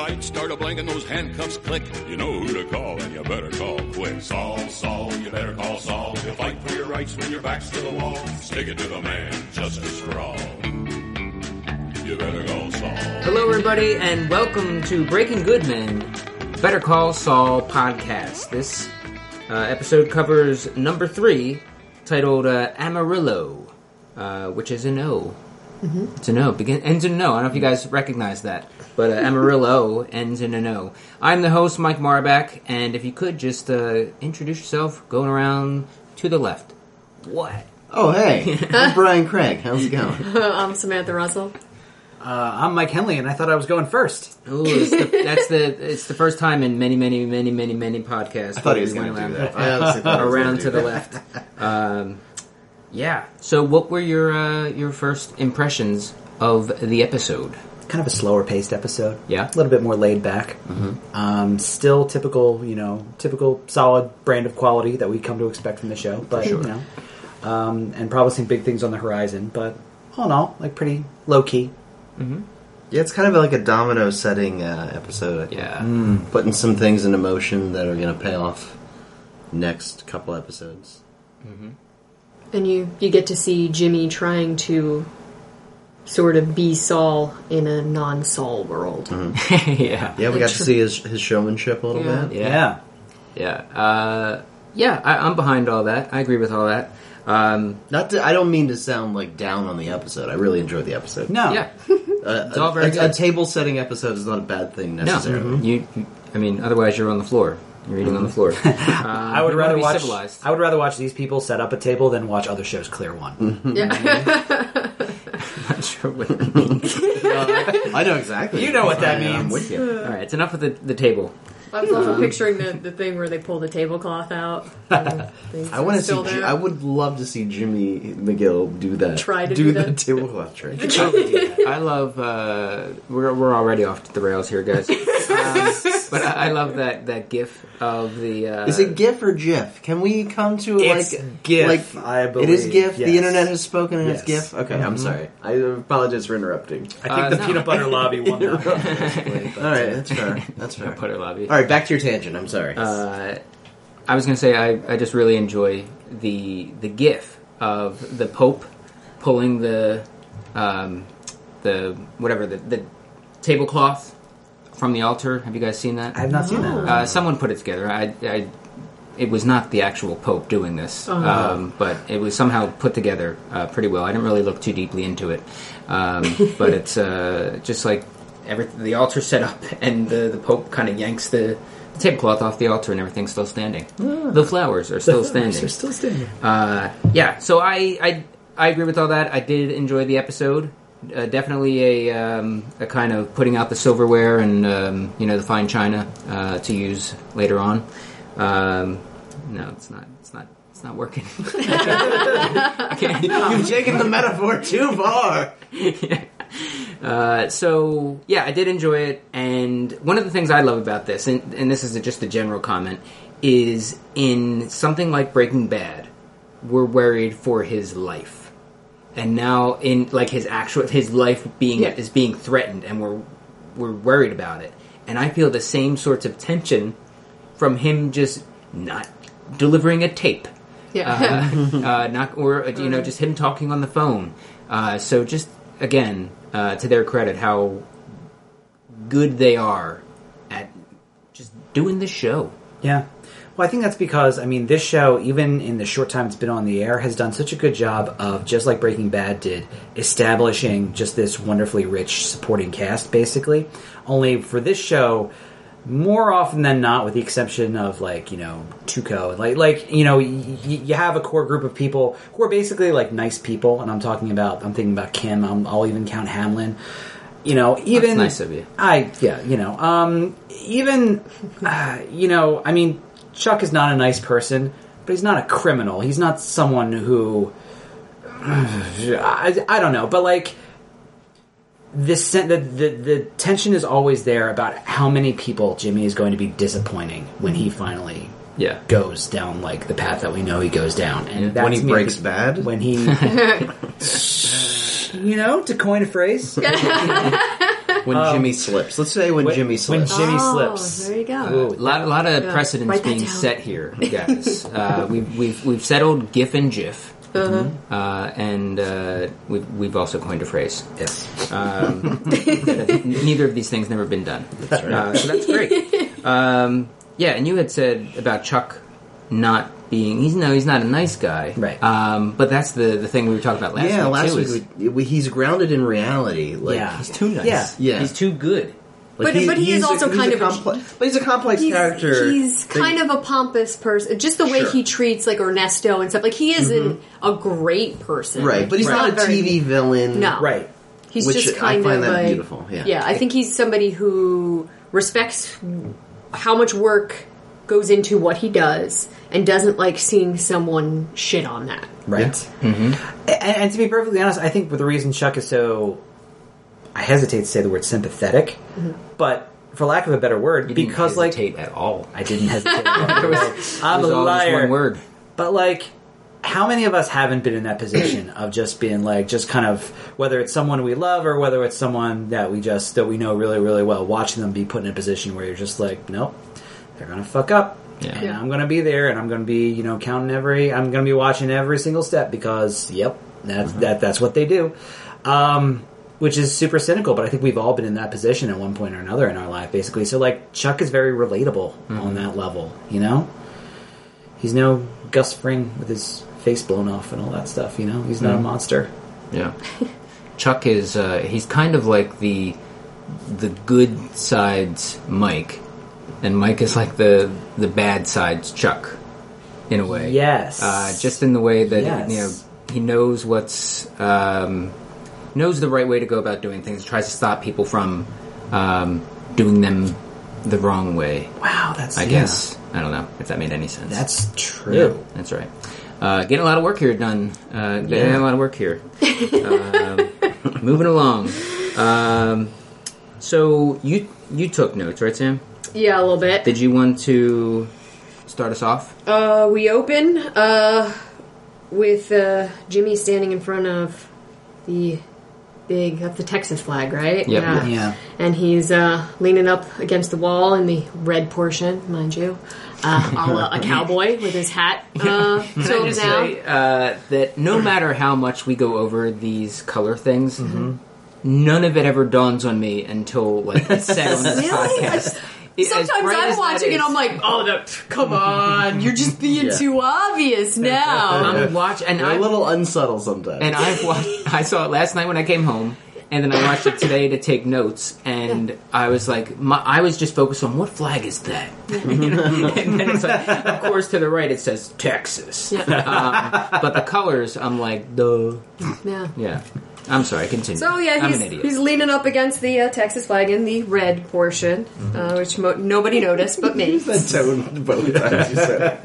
lights start a blinking, those handcuffs click. You know who to call, and you better call quick. Saul, Saul, you better call Saul. You'll fight for your rights when your back's to the wall. Stick it to the man, justice for all. You better call Saul. Hello, everybody, and welcome to Breaking Good Men, Better Call Saul podcast. This uh, episode covers number three, titled uh, Amarillo, uh, which is an O. It's an O. Begin ends in an O. I don't know if you guys recognize that, but uh, Amarillo ends in an O. I'm the host, Mike Marbach, and if you could just uh, introduce yourself, going around to the left. What? Oh, hey, I'm Brian Craig. How's it going? I'm Samantha Russell. Uh, I'm Mike Henley, and I thought I was going first. Ooh, it's the, that's the it's the first time in many many many many many podcasts. I thought he was going to do around- that. I honestly thought he was around gonna to do the that. left. Um, yeah. So, what were your uh, your first impressions of the episode? Kind of a slower paced episode. Yeah. a little bit more laid back. Um, still typical, you know, typical solid brand of quality that we come to expect from the show. But you know, um, and probably some big things on the horizon. But all in all, like pretty low key. Yeah, it's kind of like a domino setting uh, episode. I think. Yeah. Putting some things into motion that are going to pay off next couple episodes. And you, you get to see Jimmy trying to sort of be Saul in a non Saul world. yeah. Yeah, we got to see his, his showmanship a little Yeah. bit. Yeah. Yeah. Uh, yeah. I, I'm behind all that. I agree with all that. Um, Not to, I don't mean to sound like down on the episode. I really enjoyed the episode. No, yeah. Uh, It's all very a, a, good. table setting episode is not a bad thing No. necessarily. You. I mean, otherwise you're on the floor. You're eating on the floor. Um, I would rather watch. civilized. I would rather watch these people set up a table than watch other shows clear one. Yeah. Not sure what that means. I know exactly. You know what that I- I'm means. with you. All right, it's enough of the, the table. I was also picturing the, the thing where they pull the tablecloth out. I want to see. there. I would love to see Jimmy McGill do that. Try to do, do the that. tablecloth trick. I love. Uh, we're we're already off the rails here, guys. Um, but I, I love that that GIF of the. Uh, Is it GIF or GIF? Can we come to It's like GIF, Like I believe it is believe, GIF. The internet has spoken, and Yes. it's GIF. Okay, I'm sorry. I apologize for interrupting. I think Uh, the no. peanut butter lobby won that. one, basically, but, All right, that's fair. That's fair. Putter lobby? All right, back to your tangent. I'm sorry. Uh, I was going to say I, I just really enjoy the the GIF of the Pope pulling the um, the whatever the, the tablecloth from the altar. Have you guys seen that? I have not seen that. Uh, someone put it together. I, I, it was not the actual Pope doing this, um, but it was somehow put together uh, pretty well. I didn't really look too deeply into it, um, but it's uh, just like every the altar set up, and the, the Pope kind of yanks the, the tablecloth off the altar, and everything's still standing. The flowers are still standing. They're still standing. Uh, yeah, so I, I I agree with all that. I did enjoy the episode. Uh, definitely a um, a kind of putting out the silverware and um, you know the fine china uh, to use later on. Um, no, it's not. It's not. It's not working. I can't. You've taken the metaphor too far. Uh, so yeah, I did enjoy it, and one of the things I love about this, and, and this is a, just a general comment, is in something like Breaking Bad, we're worried for his life, and now in like his actual his life being Yeah. is being threatened, and we're we're worried about it, and I feel the same sorts of tension from him just not delivering a tape yeah. uh, uh, not or uh, you know just him talking on the phone. Uh, so just again, uh, to their credit, how good they are at just doing the show. Yeah. Well, I think that's because, I mean, this show, even in the short time it's been on the air, has done such a good job of, just like Breaking Bad did, establishing just this wonderfully rich supporting cast, basically. Only for this show, more often than not, with the exception of, like, you know, Tuco, like, like you know, y- y- you have a core group of people who are basically, like, nice people, and I'm talking about, I'm thinking about Kim, I'm, I'll even count Hamlin. You know, even nice of you. I yeah, you know, um, even uh, you know, I mean, Chuck is not a nice person, but he's not a criminal. He's not someone who I, I don't know, but like this the, the the tension is always there about how many people Jimmy is going to be disappointing when he finally Yeah. goes down like the path that we know he goes down, and that's when he me- breaks bad. when he you know to coin a phrase when Jimmy slips. Let's say when, When- Jimmy when slips. Jimmy oh, slips. there you go. A lot, lot of Yeah. precedents Write being down. set here, guys. uh, we've, we've we've settled GIF and GIF, uh, and uh, we've we've also coined a phrase. Yes. Um, neither of these things never been done. Uh, so that's great. Um, yeah, and you had said about Chuck not being he's no he's not a nice guy, Right. Um, but that's the the thing we were talking about last yeah, week last too. week is we, we, he's grounded in reality. Like, Yeah. he's too nice. Yeah. Yeah. he's too good. like But- but he is he's a- also kind a of a- complex, but he's a complex He's, character. he's that- kind of a pompous person. Just the way Sure. he treats like Ernesto and stuff. Like he isn't a great person, right, but he's Right. not a very- TV villain. No. Right. He's Which just I kind find of that a, beautiful, yeah. I think he's somebody who respects how much work goes into what he does and doesn't like seeing someone shit on that. Right. Mm-hmm. And, and to be perfectly honest, I think the reason Chuck is so. I hesitate to say the word sympathetic, but for lack of a better word, He didn't because like hesitate at all. I didn't hesitate. It I'm a was all liar. one word. But like, how many of us haven't been in that position of just being like, just kind of whether it's someone we love or whether it's someone that we just that we know really really well, watching them be put in a position where you're just like, nope, they're gonna fuck up. Yeah. And I'm gonna be there, and I'm gonna be, you know, counting every. I'm gonna be watching every single step because, yep, that's that. That's what they do. Um, which is super cynical, but I think we've all been in that position at one point or another in our life, basically. So, like, Chuck is very relatable on that level, you know. He's no Gus Fring with his face blown off and all that stuff, you know. He's not a monster. Yeah. Chuck is uh, he's kind of like the the good side's Mike, and Mike is like the the bad side's Chuck, in a way. Yes. Uh, just in the way that Yes. you know he knows what's um, knows the right way to go about doing things. Tries to stop people from um, doing them the wrong way. Wow, that's I yeah. guess I don't know if that made any sense. that's true. Yeah, that's right. Uh, getting a lot of work here done. Uh, getting a lot of work here. um, moving along. Um, so you you took notes, right, Sam? Yeah, a little bit. Did you want to start us off? Uh, we open uh, with uh, Jimmy standing in front of the big, that's the Texas flag, right? Yep. Yeah. Yeah. And he's uh, leaning up against the wall in the red portion, mind you, uh, a, la a cowboy with his hat uh, Can I just down. say uh, that no matter how much we go over these color things, none of it ever dawns on me until like it's said on this Really? podcast. It- Sometimes I'm watching and I'm like, oh, the, come on, you're just being Yeah. too obvious now. I'm watching, and They're I a little unsubtle sometimes. And I've watched. I saw it last night when I came home, and then I watched it today to take notes. And I was like, my, I was just focused on what flag is that? You know? and then it's like, of course, to the right it says Texas. Yeah. Um, but the colors, I'm like, duh. yeah. Yeah. I'm sorry. Continue. So yeah, I'm he's, an idiot. he's leaning up against the uh, Texas flag in the red portion, uh, which mo- nobody noticed but me. that tone both times you said it.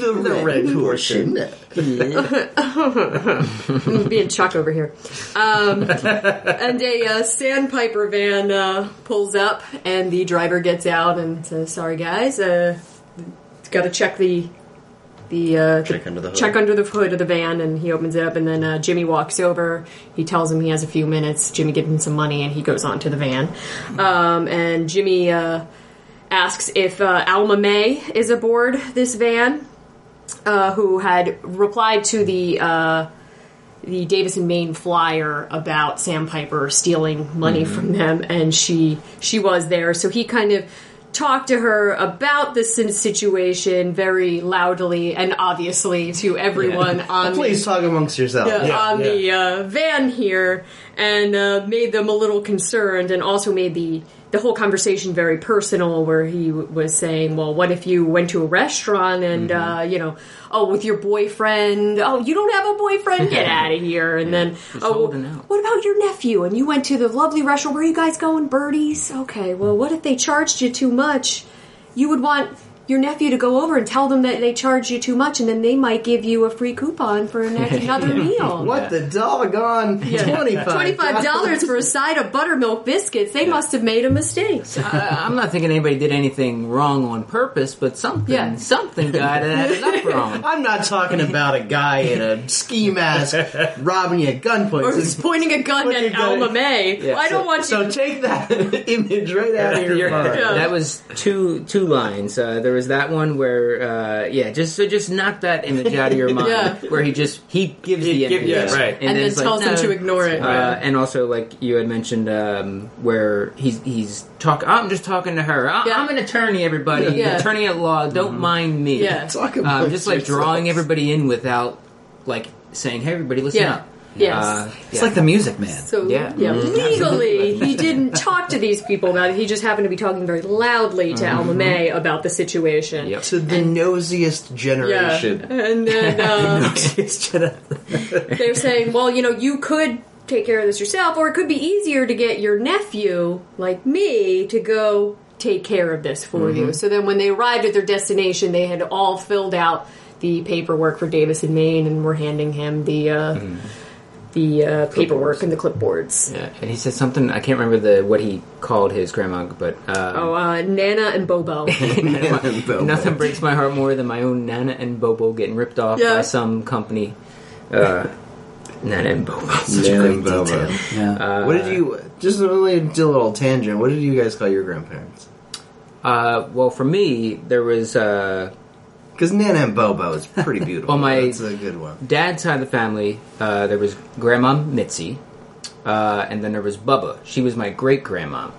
the, the red portion. being Chuck over here. Um, and a uh, sandpiper van uh, pulls up, and the driver gets out and says, "Sorry, guys, uh, got to check the." The, uh, Check the- under the hood. check under the hood of the van, and he opens it up, and then uh, Jimmy walks over. He tells him he has a few minutes. Jimmy gives him some money, and he goes on to the van. Um, and Jimmy uh, asks if uh, Alma May is aboard this van, uh, who had replied to the uh, the Davis and Main flyer about Sandpiper stealing money from them, and she she was there. So he kind of talked to her about this situation very loudly and obviously to everyone on the Please talk amongst yourselves. yeah, on the uh, van here and uh, made them a little concerned and also made the the whole conversation very personal where he w- was saying well what if you went to a restaurant and uh, you know oh with your boyfriend oh you don't have a boyfriend? Get out of here. And then oh what about your nephew? And you went to the lovely restaurant. Where are you guys going birdies? Okay well what if they charged you too much? You would want your nephew to go over and tell them that they charged you too much, and then they might give you a free coupon for an- another meal. What the doggone twenty-five dollars for a side of buttermilk biscuits. They must have made a mistake. I, I'm not thinking anybody did anything wrong on purpose, but something, Yeah. something got it up wrong. I'm not talking about a guy in a ski mask robbing you at gunpoint. Or who's pointing a gun Pointing at a gun. Alma May. I don't want you. So take that image right out of your You're- mind. Yeah. That was two two lines. Uh, there was that one where, uh, yeah, just so just knock that image out of your mind. Yeah. Where he just he gives He the give- image, yeah, right. And then it's tells them to ignore it. Uh, and also, like you had mentioned, um, where he's he's talk. I'm just talking to her. I, Yeah. I'm an attorney. Everybody, Yeah. attorney at law. Don't mind me. Yeah. Talk Um, just like yourself. drawing everybody in without like saying, "Hey, everybody, listen Yeah. up." Yes. Uh, It's yeah. like the Music Man. So Yeah. yeah, legally he didn't talk to these people about it. He just happened to be talking very loudly to Alma May about the situation. Yep. To the nosiest Yeah, generation. and then uh, It's just- they're saying, well, you know, you could take care of this yourself, or it could be easier to get your nephew, like me, to go take care of this for you. So then when they arrived at their destination, they had all filled out the paperwork for Davis and Main and were handing him the uh, the uh, paperwork and the clipboards. Yeah, and he said something. I can't remember the what he called his grandma, but uh, Oh, uh, Nana and Bobo. nothing breaks my heart more than my own Nana and Bobo getting ripped off Yeah. by some company. Uh, Nana and Bobo. Such a Yeah, great Bobo. detail. Yeah. Uh, what did you? Just a really do a little tangent. What did you guys call your grandparents? Uh, well, for me, there was uh, Because Nana and Bobo is pretty beautiful. Well, my- That's a good one. dad's side of the family. Uh, there was Grandma Mitzi, uh, and then there was Bubba. She was my great grandma.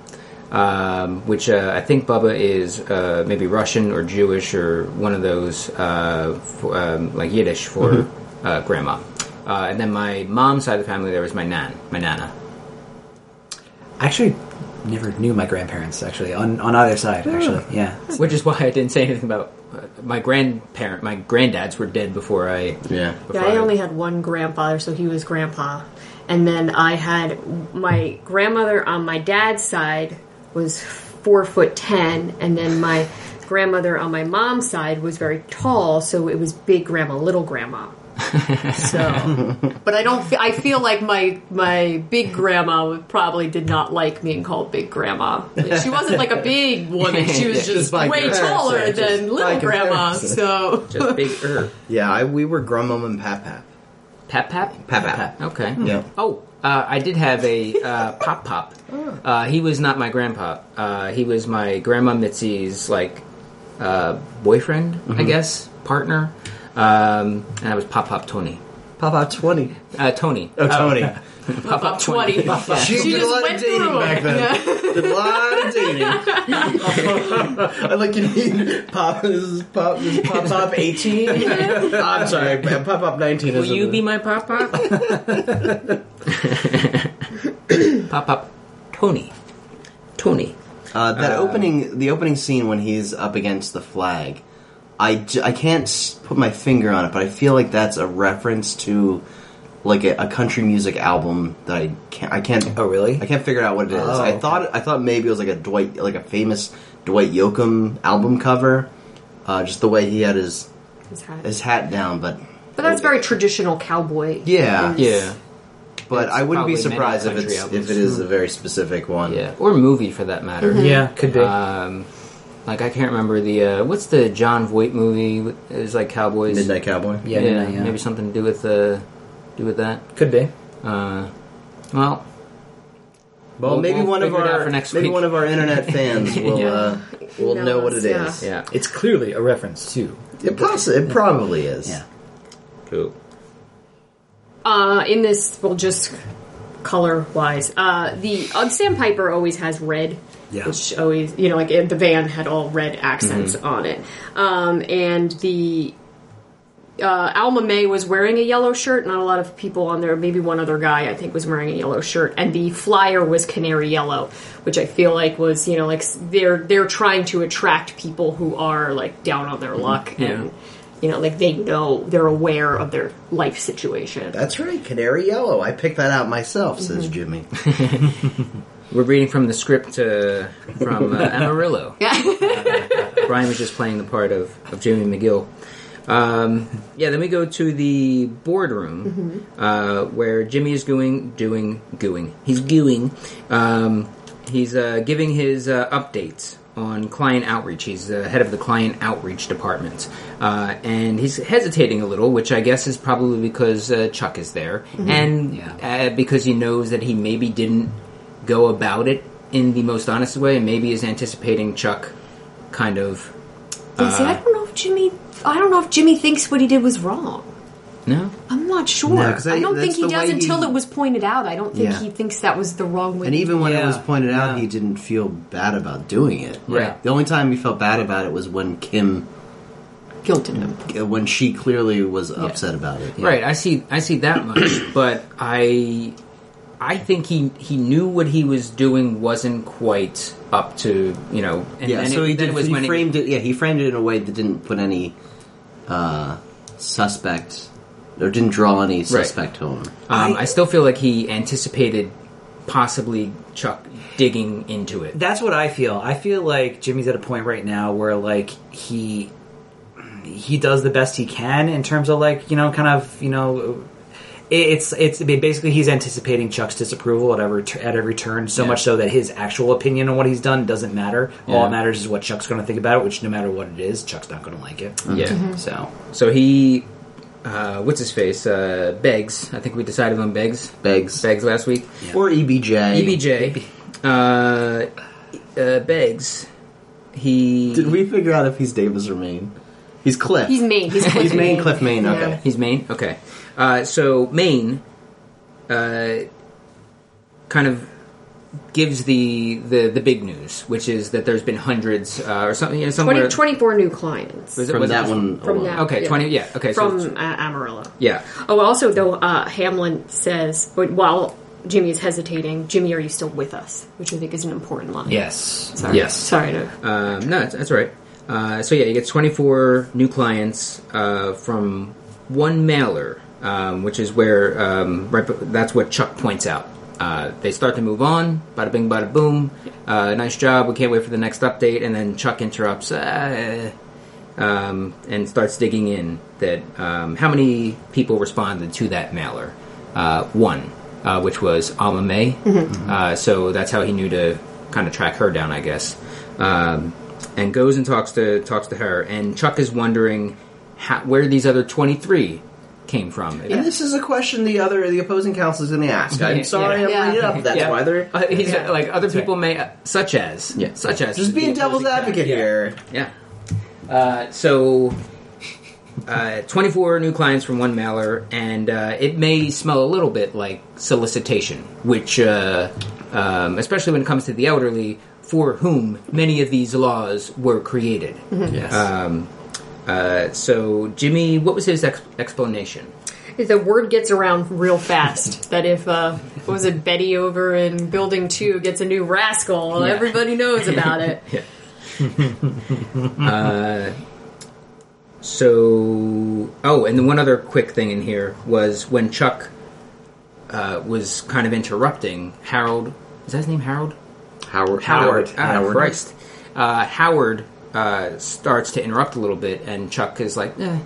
Um, which uh, I think Bubba is uh, maybe Russian or Jewish or one of those, uh, for, um, like Yiddish for uh, grandma. Uh, and then my mom's side of the family, there was my nan, my nana. Actually never knew my grandparents, actually, on, on either side, actually. Yeah. Which is why I didn't say anything about uh, my grandparent. My granddads were dead before I. Yeah. Before Yeah, I only had one grandfather, so he was grandpa. And then I had my grandmother on my dad's side was four foot ten, and then my grandmother on my mom's side was very tall, so it was big grandma, little grandma. So, but I don't. Fe- I feel like my my big grandma probably did not like being called big grandma. She wasn't like a big woman. She was Just just way taller just than little grandma. So just big er. Yeah, I, we were grandmom and pap pap. Pap pap. Pap pap. Okay. Yeah. Oh, uh, I did have a uh, pop pop. Uh, he was not my grandpa. Uh, he was my grandma Mitzi's like uh, boyfriend, I guess, partner. Um, and I was Pop Pop Tony. Pop pop 20. Uh, Tony. Oh, Tony. Pop about twenty. Yeah. She, She did a lot went of dating through back then. Yeah. Did a lot of dating. I like you mean pop. This is pop. This is pop pop eighteen. I'm sorry, pop pop nineteen. Will is you be my Pop Pop? pop Pop Tony. Tony. uh, that opening? The opening scene when he's up against the flag. I, j- I can't put my finger on it, but I feel like that's a reference to like a, a country music album that I can't. I can't. Oh, really? I can't figure out what it is. Oh, I thought I thought maybe it was like a Dwight, like a famous Dwight Yoakam album cover. Uh, just the way he had his His hat. his hat down, but But that's very traditional cowboy. Yeah. Yeah. but It's I wouldn't be surprised if it's albums. if it is a very specific one. Yeah. Or movie for that matter. Yeah, could be. Um, like I can't remember the uh, what's the Jon Voight movie? It's like cowboys. Midnight Cowboy. yeah, yeah, yeah, yeah. maybe something to do with uh, do with that. Could be. Uh, well, Well, We'll- maybe we'll one of figure it out our for next maybe week. one of our internet fans will Yeah. uh, will Email know what us, it yeah. is. yeah, It's clearly a reference to. It, poss- it probably is. Yeah. cool. Uh, in this, we'll just color wise, uh, the uh, Sandpiper always has red. Yeah. Which always, you know, like the van had all red accents on it. Um, and the uh, Alma May was wearing a yellow shirt. Not a lot of people on there. Maybe one other guy I think was wearing a yellow shirt, and the flyer was canary yellow, which I feel like was you know like they're they're trying to attract people who are like down on their luck Yeah. and you know like they know they're aware of their life situation. That's right, Canary Yellow. I picked that out myself, Mm-hmm. says Jimmy. We're reading from the script uh, from uh, Amarillo. Brian was just playing the part of, of Jimmy McGill. Um, yeah, then we go to the boardroom uh, where Jimmy is going, doing going. He's going. Um, he's uh, giving his uh, updates on client outreach. He's the head of the client outreach department, uh, and he's hesitating a little, which I guess is probably because uh, Chuck is there, and Yeah. uh, because he knows that he maybe didn't go about it in the most honest way, and maybe is anticipating Chuck kind of. And see, I uh, don't know if Jimmy. I don't know if Jimmy thinks what he did was wrong. No, I'm not sure. No, 'cause I I- don't think he does until he- it was pointed out. I don't think Yeah. he thinks that was the wrong way. And even when it was pointed out, yeah. he didn't feel bad about doing it. Right. The only time he felt bad about it was when Kim, guilted him. when she clearly was upset about it. Right, I see. I see that much, but I, I think he he knew what he was doing wasn't quite up to you know. And Yeah, then so it, he did. was he when framed it. Yeah, he framed it in a way that didn't put any uh, suspect or didn't draw any suspect home. um, I, still feel like he anticipated possibly Chuck digging into it. That's what I feel. I feel like Jimmy's at a point right now where like he he does the best he can in terms of like you know kind of you know it- it's it's basically he's anticipating Chuck's disapproval at every at every turn so Yeah. much so that his actual opinion on what he's done doesn't matter. All Yeah. that matters is what Chuck's going to think about it. Which no matter what it is, Chuck's not going to like it. Yeah. So So he, uh, what's his face? Uh, Beggs. I think we decided on Beggs. Begs Beggs last week. or E EBJ. EBJ. Uh, uh, Beggs. He Did we figure out if he's Davis or Main? He's Cliff. He's Main. He's, Cliff He's Main. Main. Cliff Main. Yeah. Okay. He's Main. Okay. Uh, so Main, uh, kind of gives the, the the big news, which is that there's been hundreds uh, or something. You know, somewhere 20, 24 new clients. was it- From was that just- one. From alone. that. Okay, Yeah. twenty. Yeah. Okay. so From it's- uh, Amarillo. yeah. Oh, also, though, uh, Hamlin says, but while Jimmy is hesitating, Jimmy, are you still with us? Which I think is an important line. yes, Sorry. Yes. Sorry to. Um, no, that's, that's all right. Uh, so yeah, he gets 24 new clients uh, from one mailer, um, which is where um, right, that's what Chuck points out. Uh, they start to move on, bada bing, bada boom. Uh, nice job. We can't wait for the next update. And then Chuck interrupts uh, um, and starts digging in. That um, how many people responded to that mailer? Uh, one, uh, which was Alma May. Uh, so that's how he knew to kind of track her down, I guess. Um, and goes and talks to talks to her. And Chuck is wondering how, where these other twenty three came from. And this is a question the other the opposing counsel is going to ask. I'm sorry, yeah. I'm Yeah. bringing it up. That's Yeah. why they're Uh, he's, Yeah. like other people right. may, such as, Yeah. such as, just being devil's advocate counsel. here. Yeah. Uh, so, uh, 24 new clients from one mailer, and uh, it may smell a little bit like solicitation, which, uh, um, especially when it comes to the elderly, for whom many of these laws were created. yes. Um, uh, so, Jimmy, what was his ex- explanation? The word gets around real fast that if, uh, what was it, Betty over in Building 2 gets a new rascal, Yeah. everybody knows about it. So, oh, and then one other quick thing in here was when Chuck uh, was kind of interrupting Harold. Is that his name, Harold? Howard. Howard. Ah, Howard. Christ. Uh, Howard uh, starts to interrupt a little bit, and Chuck is like, eh,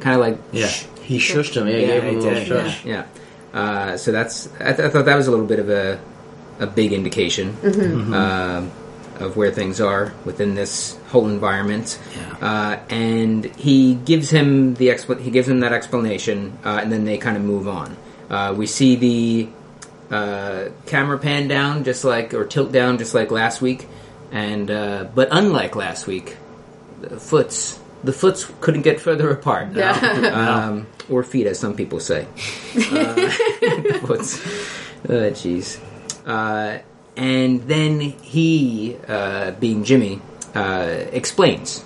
kind of like, Yeah. "Shh." He shushed him. Yeah, Yeah, gave him a little did, shush. yeah. Uh, so that's I, th- I thought that was a little bit of a a big indication um, of where things are within this whole environment. Yeah. Uh, and he gives him the expl- he gives him that explanation, uh, and then they kind of move on. Uh, we see the uh, camera pan down, just like or tilt down, just like last week, and uh, but unlike last week, the foots the foots couldn't get further apart. um, or feet, as some people say. Uh, foots. Uh, jeez. Uh, and then he, uh, being Jimmy, uh, explains.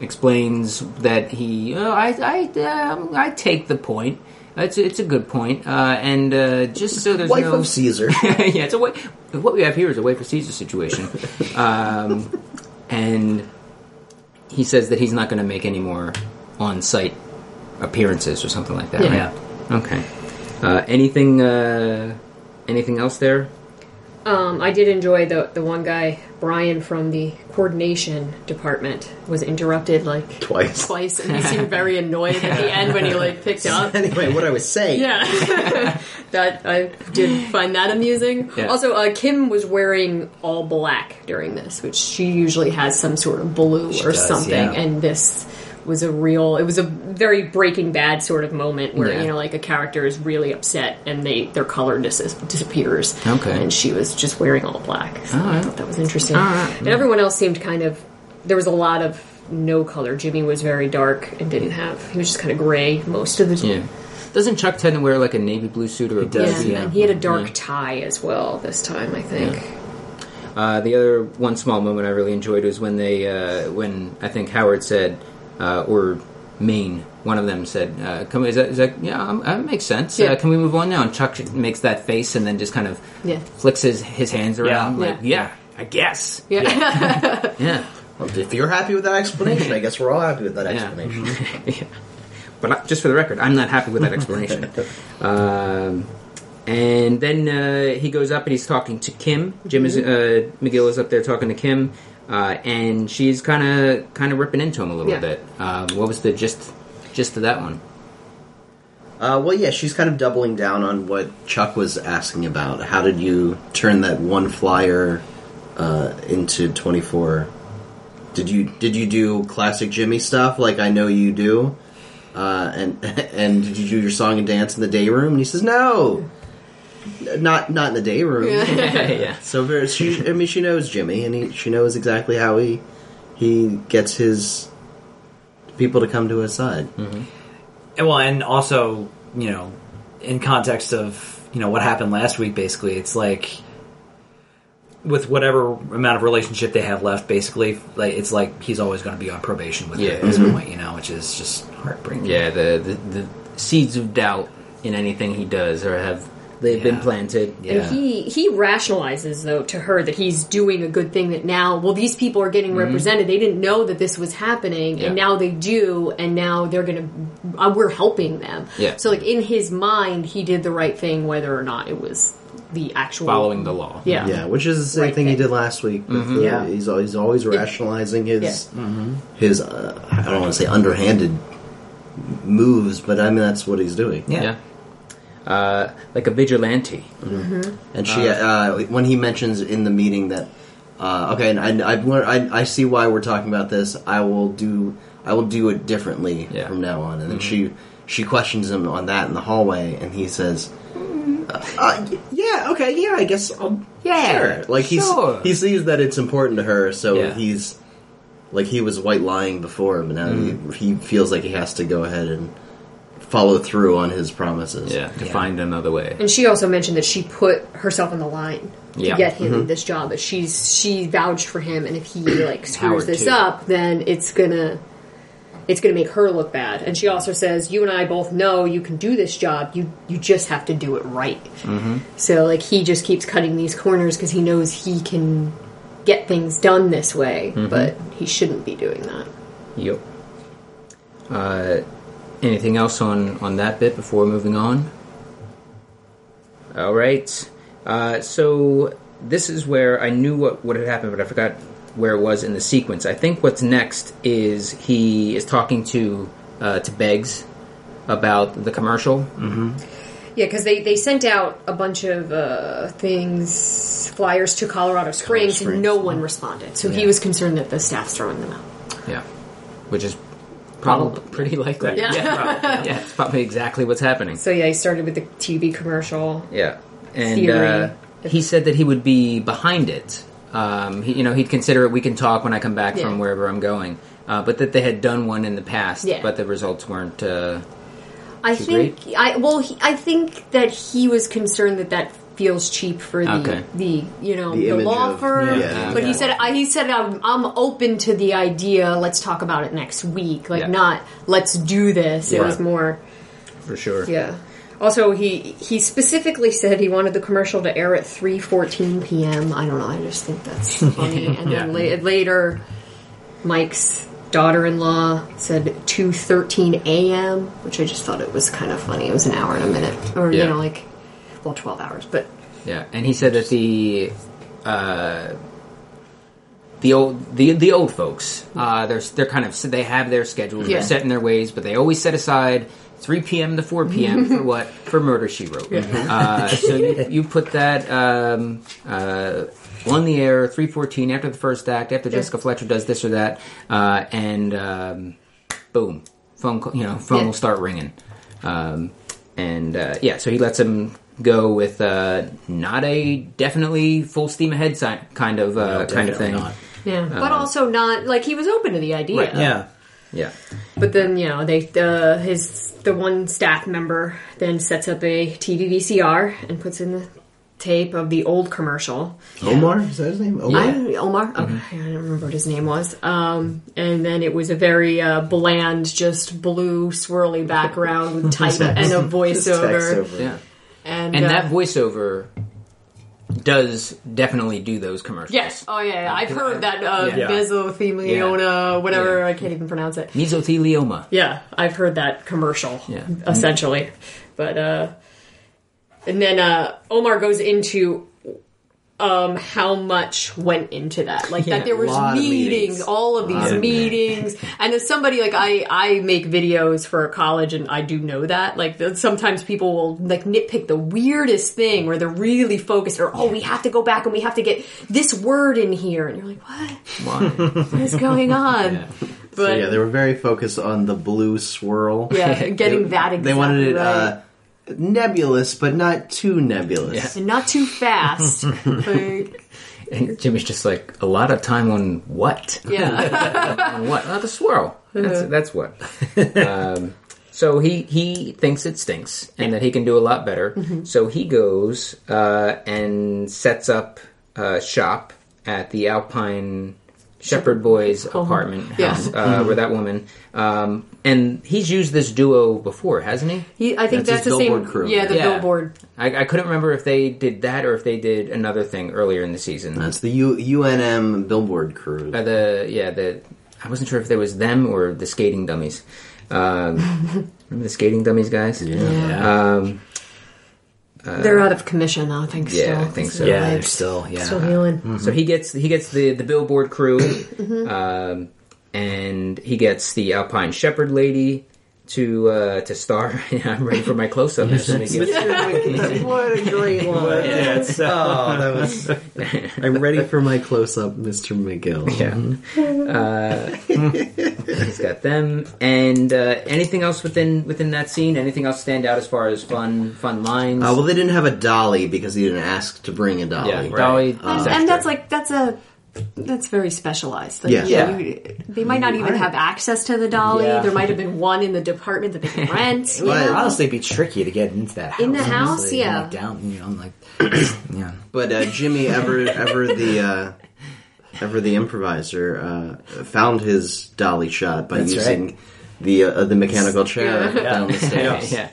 Explains that he, oh, I, I, um, I take the point. It's, it's a good point. Uh, and uh, just so there's Wife no of Caesar. yeah, it's a way. What we have here is a way for Caesar situation, um, and he says that he's not going to make any more on-site appearances or something like that. Yeah. Right? Okay. Uh, anything? Uh, anything else there? Um, I did enjoy the the one guy Brian from the coordination department was interrupted like Twice. twice, and he seemed very annoyed at the end when he like picked up. Anyway, what I was saying. Yeah, that I did find that amusing. Yeah. Also, uh, Kim was wearing all black during this, which she usually has some sort of blue or does, something, yeah. and this was a real. It was a very Breaking Bad sort of moment where Yeah. you know, like a character is really upset and they their color dis- disappears. Okay. and she was just wearing all black. So All I thought that was interesting. All right. And everyone else seemed kind of. There was a lot of no color. Jimmy was very dark and didn't have. He was just kind of gray most of the Yeah. Doesn't Chuck tend to wear like a navy blue suit or a blue does, yeah, yeah. he had a dark Yeah. tie as well this time. I think. Uh, the other one small moment I really enjoyed was when they, uh, when I think Howard said, uh, or Main, one of them said, uh, "Come, is that, is that yeah, um, that makes sense. Yeah. Uh, can we move on now?" And Chuck makes that face and then just kind of Yeah. flicks his, his hands around, Yeah. like, "Yeah, I guess, Yeah. yeah." Well, if you're happy with that explanation, I guess we're all happy with that explanation. Yeah. But I, just for the record, I'm not happy with that explanation. um, and then uh, he goes up and he's talking to Kim. Jim is uh, McGill is up there talking to Kim, uh, and she's kind of kind of ripping into him a little Yeah. bit. Um, what was the gist gist of that one? Uh, well, yeah, she's kind of doubling down on what Chuck was asking about. How did you turn that one flyer uh, into twenty four? Did you did you do classic Jimmy stuff like I know you do? Uh, and and did you do your song and dance in the day room? And he says no, not not in the day room. yeah, So very, she, I mean, she knows Jimmy, and he, she knows exactly how he he gets his people to come to his side. And well, and also, you know, in context of you know what happened last week, basically, it's like with whatever amount of relationship they have left, basically, like it's like he's always going to be on probation with Yeah. her at this mm-hmm. point, you know, which is just heartbreaking. yeah. The, the the seeds of doubt in anything he does or have they've been planted. Yeah. And he he rationalizes though to her that he's doing a good thing. That now, well, these people are getting represented. They didn't know that this was happening, and Mm-hmm. Now they do, and now they're gonna. Uh, we're helping them. Yeah. So like in his mind, he did the right thing, whether or not it was the actual Following the law. Yeah. Yeah, which is the same Right thing he did last week. Mm-hmm. the, Yeah. he's always always rationalizing his Yeah. his uh, I don't want to say underhanded moves, but I mean that's what he's doing. Yeah. Yeah. Uh, like a vigilante. And she, uh, when he mentions in the meeting that, uh, okay, and I, I've learned, I, I see why we're talking about this. I will do, I will do it differently Yeah. from now on. And then she, she questions him on that in the hallway, and he says, uh, uh, "Yeah, okay, yeah, I guess, I'll, Yeah, sure." Like he's, sure. he sees that it's important to her, so Yeah. he's, like he was white lying before, but now Mm-hmm. he, he feels like he has to go ahead and follow through on his promises. Yeah, to Yeah. find another way. And she also mentioned that she put herself on the line Yeah. to get him this job. That she's she vouched for him, and if he like screws Howard, this too. up, then it's gonna it's gonna make her look bad. And she also says, "You and I both know you can do this job. You you just have to do it right." Mm-hmm. So like he just keeps cutting these corners because he knows he can get things done this way, but he shouldn't be doing that. Yep. Uh, anything else on on that bit before moving on? All right. Uh, so this is where I knew what what had happened, but I forgot where it was in the sequence. I think what's next is he is talking to uh, to Beggs about the commercial. Yeah, because they, they sent out a bunch of uh, things, flyers to Colorado Springs, Springs, and no one responded. So he was concerned that the staff's throwing them out. Yeah, which is probably Probably. pretty likely. Yeah. yeah, yeah, it's probably exactly what's happening. So yeah, he started with the TV commercial. Yeah, and Theory. uh, he said that he would be behind it. Um, he, you know, he'd consider it. We can talk when I come back Yeah. from wherever I'm going. Uh, but that they had done one in the past, Yeah. but the results weren't. Uh, I Too think I well, he, I think that he was concerned that that feels cheap for the Okay. the you know The the, law of- firm. yeah. But Yeah. he said I, he said I'm, I'm open to the idea. Let's talk about it next week. Like Yeah. not let's do this. It was more. for sure. Yeah. Also, he he specifically said he wanted the commercial to air at three fourteen p.m. I don't know. I just think that's funny. And then Yeah. la- later, Mike's daughter-in-law said two thirteen a.m., which I just thought it was kind of funny. It was an hour and a minute, or Yeah. you know, like well, twelve hours, but Yeah, and he said that the uh, the old the the old folks uh, they're they're kind of they have their schedules Yeah. they're set in their ways, but they always set aside. 3 p.m. to 4 p.m. for what? For Murder She Wrote. Uh, so you, you put that um, uh, on the air, 314 after the first act, after Jessica Fletcher does this or that, uh, and um, boom, phone call, you know phone Yeah. will start ringing. Um, and uh, yeah, so he lets him go with uh, not a definitely full steam ahead si- kind of uh, kind of thing. Not. Yeah, but also not like he was open to the idea. Right, Yeah. Yeah, But then you know they uh, his the one staff member then sets up a TV VCR and puts in the tape of the old commercial. Omar is that his name? Omar. I, Omar, okay, I don't remember what his name was. Um, and then it was a very uh, bland, just blue swirly background with type and a Text voiceover. over. yeah. And, And uh, that voiceover does definitely do those commercials. Yes. Oh yeah, yeah. I've heard that uh, Yeah. mesothelioma, whatever. Yeah. I can't even pronounce it. Mesothelioma. Yeah, I've heard that commercial. Yeah. essentially. But uh, and then uh, Omar goes into um how much went into that. Like Yeah, that there was meetings, meetings. all of these of meetings. and as somebody like i i make videos for a college and i do know that. Like that sometimes people will like nitpick the weirdest thing where they're really focused or oh we have to go back and we have to get this word in here. And you're like what? What is going on? Yeah. but So yeah, they were very focused on the blue swirl. yeah, getting They- that exactly They wanted it right. uh, nebulous, but not too nebulous. Yeah. and not too fast. like, And Jimmy's just like a lot of time on what? yeah, On what? Oh, the swirl. That's that's what. um, so he he thinks it stinks and that he can do a lot better. Mm-hmm. So he goes uh, and sets up a shop at the Alpine Shepherd Boys apartment Yeah. house uh, where that woman. Um, and he's used this duo before, hasn't he? he, I think That's that's, his the same. billboard crew. Yeah, the Yeah. billboard. I, I couldn't remember if they did that or if they did another thing earlier in the season. That's the U- UNM billboard crew. Uh, the yeah the I wasn't sure if there was them or the skating dummies. Um, remember the skating dummies guys? Yeah. Um, They're out of commission now. I think. yeah, still. I think so. Yeah, they're still yeah. Still healing. So he gets he gets the the billboard crew, Mm-hmm. um, and he gets the Alpine Shepherd lady to uh, to star. I'm ready for my close up. Mr. Wicked, what a great line. Yeah, it's, uh, Oh, that was. I'm ready for my close up, Mr. McGill. Yeah. Uh, he's got them, and uh, anything else within within that scene? Anything else stand out as far as fun fun lines? Uh, well, they didn't have a dolly because he didn't ask to bring a dolly. yeah, Dolly. And, and that's like that's a that's very specialized. Like, Yeah. Yeah. you- they might not even have access to the dolly. Yeah. There might have been one in the department that they can rent. you But- know? honestly, it'd be tricky to get into that house. In the house, honestly, yeah. Like down, you know, like yeah. But uh, Jimmy ever ever the uh, ever the improviser uh, found his dolly shot by That's using right. the uh, the mechanical chair Yeah. down the stairs. yeah.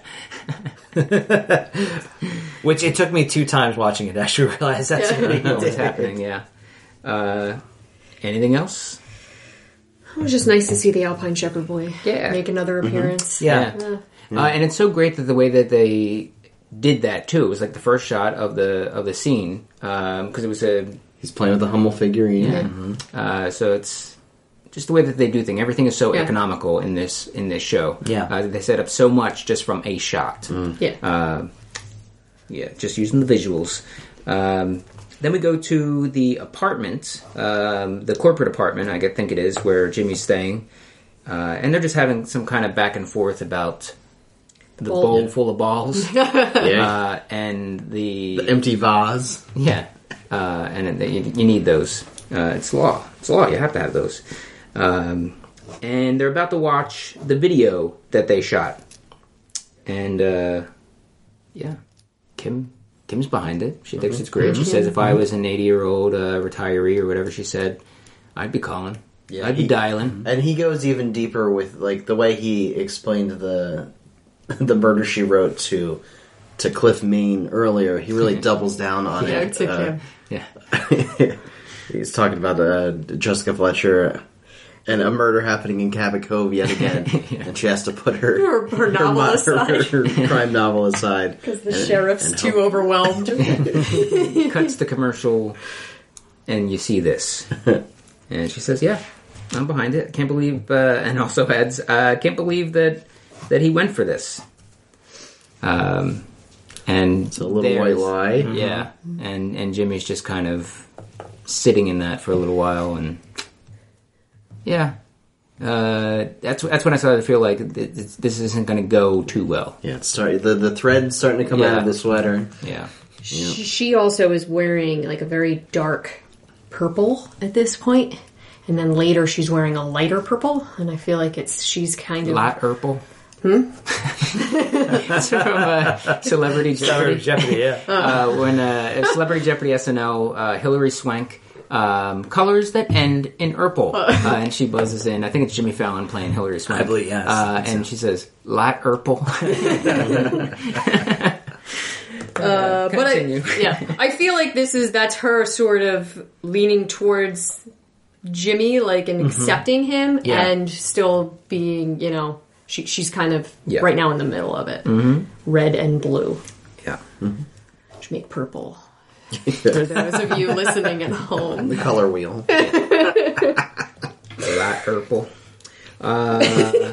Which it took me two times watching it to actually realize that's Yeah. what was happening? Yeah. Uh, anything else? It was just nice to see the Alpine Shepherd boy Yeah. make another appearance. Yeah. Uh, and it's so great that the way that they did that too it was like the first shot of the of the scene because it was a He's playing with the Hummel figurine. uh, so it's just the way that they do things. Everything is so Yeah. economical in this in this show. Yeah. uh, they set up so much just from a shot. Yeah. Uh, yeah, just using the visuals. Um, then we go to the apartment, um, the corporate apartment, I think it is, where Jimmy's staying. Uh, and they're just having some kind of back and forth about the Bowl. bowl full of balls Yeah, uh, and the, the empty vase. yeah, uh, and it, you, you need those. Uh, it's law. It's law. You have to have those. Um, and they're about to watch the video that they shot, and uh, yeah, Kim Kim's behind it. She thinks it's great. She says, "If I was an eighty-year-old uh, retiree or whatever she said, I'd be calling. Yeah, I'd be dialing." And he goes even deeper with like the way he explained the the murder she wrote to to Cliff Main earlier. He really doubles down on Yeah, it. to Uh, Kim. Yeah, He's talking about uh, Jessica Fletcher and a murder happening in Cabot Cove yet again, and she has to put her Her- her novel mo- aside. her, her crime novel aside Because the and- sheriff's and too help- overwhelmed. Cuts the commercial, and you see this. And she says, "Yeah, I'm behind it. Can't believe." Uh, and also adds, uh, "Can't believe that that he went for this." Um, and It's a little there's- white lie. Yeah, and and Jimmy's just kind of sitting in that for a little while, and yeah, uh, that's that's when I started to feel like th- th- this isn't going to go too well. Yeah, it's starting. The the thread's starting to come out of the sweater. Yeah, She she also is wearing like a very dark purple at this point, and then later she's wearing a lighter purple, and I feel like it's she's kind of lot Urple. Hmm. It's from uh, Celebrity Jeopardy. Jeopardy, yeah. uh, when uh, Celebrity Jeopardy SNL, uh, Hilary Swank. Um, colors that end in Urple, uh, and she buzzes in. I think it's Jimmy Fallon playing Hilary Swank. I believe, yes. Uh, and she says, "Lot Urple." Uh, but I, Continue. yeah, I feel like this is that's her sort of leaning towards Jimmy, like and accepting him, Yeah. and still being, you know, she she's kind of Yeah. right now in the middle of it, red and blue. yeah. Should make purple. For those of you listening at home, The color wheel. Lot Urple. Uh,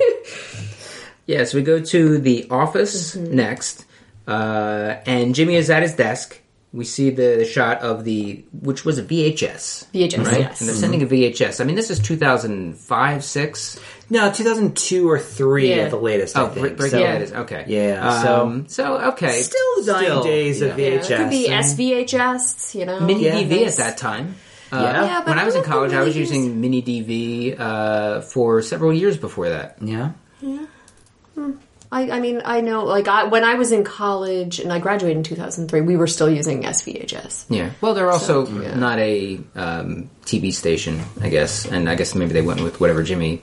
yeah, so we go to the office next, uh, and Jimmy is at his desk. We see the, the shot of the, which was a VHS. VHS, right? yes. And they're sending a VHS. I mean, this is 2005, 6. No, 2002 or 3 Yeah. at the latest, Oh, I think. break, break, So- yeah, it is. Okay. Yeah, so- Um, so, okay. Still the dying Still, days of yeah. yeah, VHS. it could be and- SVHS, you know, Mini Yeah, DV nice. at that time. Uh, Yeah. Yeah, but when I was I in don't college, I was think using Mini DV uh, for several years before that. Yeah. Yeah. I, I mean, I know, like, I, when I was in college and I graduated in 2003, we were still using SVHS. Yeah. Well, they're also not a um, TV station, I guess, and I guess maybe they went with whatever Jimmy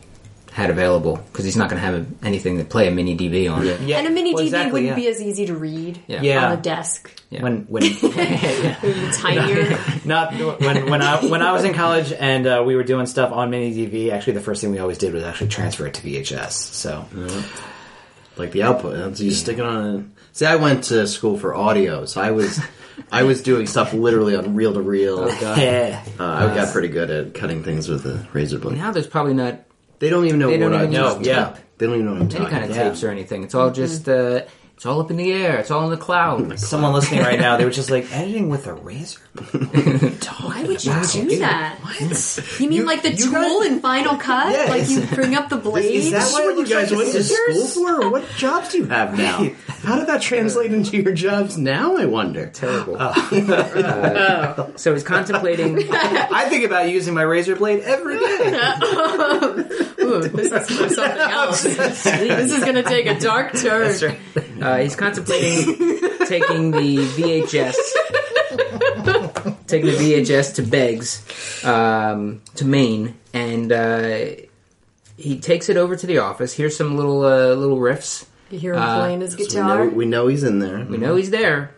had available because he's not going to have anything to play a mini DV on. Yeah. Yeah. And a mini well, DV exactly, wouldn't yeah. be as easy to read Yeah. Yeah. on a desk. Yeah. When when Tinier. not when when I when I was in college and uh, we were doing stuff on mini DV, actually the first thing we always did was actually transfer it to VHS. So like the output. That's- You stick it on. A, see, I went to school for audio, so I was I was doing stuff literally on reel to reel. yeah. Uh, I got pretty good at cutting things with a razor blade. Now there's probably not They don't even know They what don't I even know, just yeah. They don't even know what I'm any talking kind of yeah. tapes or anything. It's all just uh, it's all up in the air. It's all in the clouds. Someone listening right now, they were just like editing with a razor. Why would you do that? What? You mean like the you tool guys- in Final Cut? Yeah, like you bring up the blade? Is that what what you it guys went to school scissors? for? What jobs do you have now? How did that translate into your jobs now? I wonder. Terrible. Uh, so he's contemplating. I think about using my razor blade every day. Ooh, this is for something else. this is going to take a dark turn. That's right. Uh, he's contemplating taking the VHS, taking the VHS to Beggs, um, to Main, and uh, he takes it over to the office. Here's some little uh, little riffs. You hear him Uh, playing his We know, guitar? we know he's in there. We know he's there.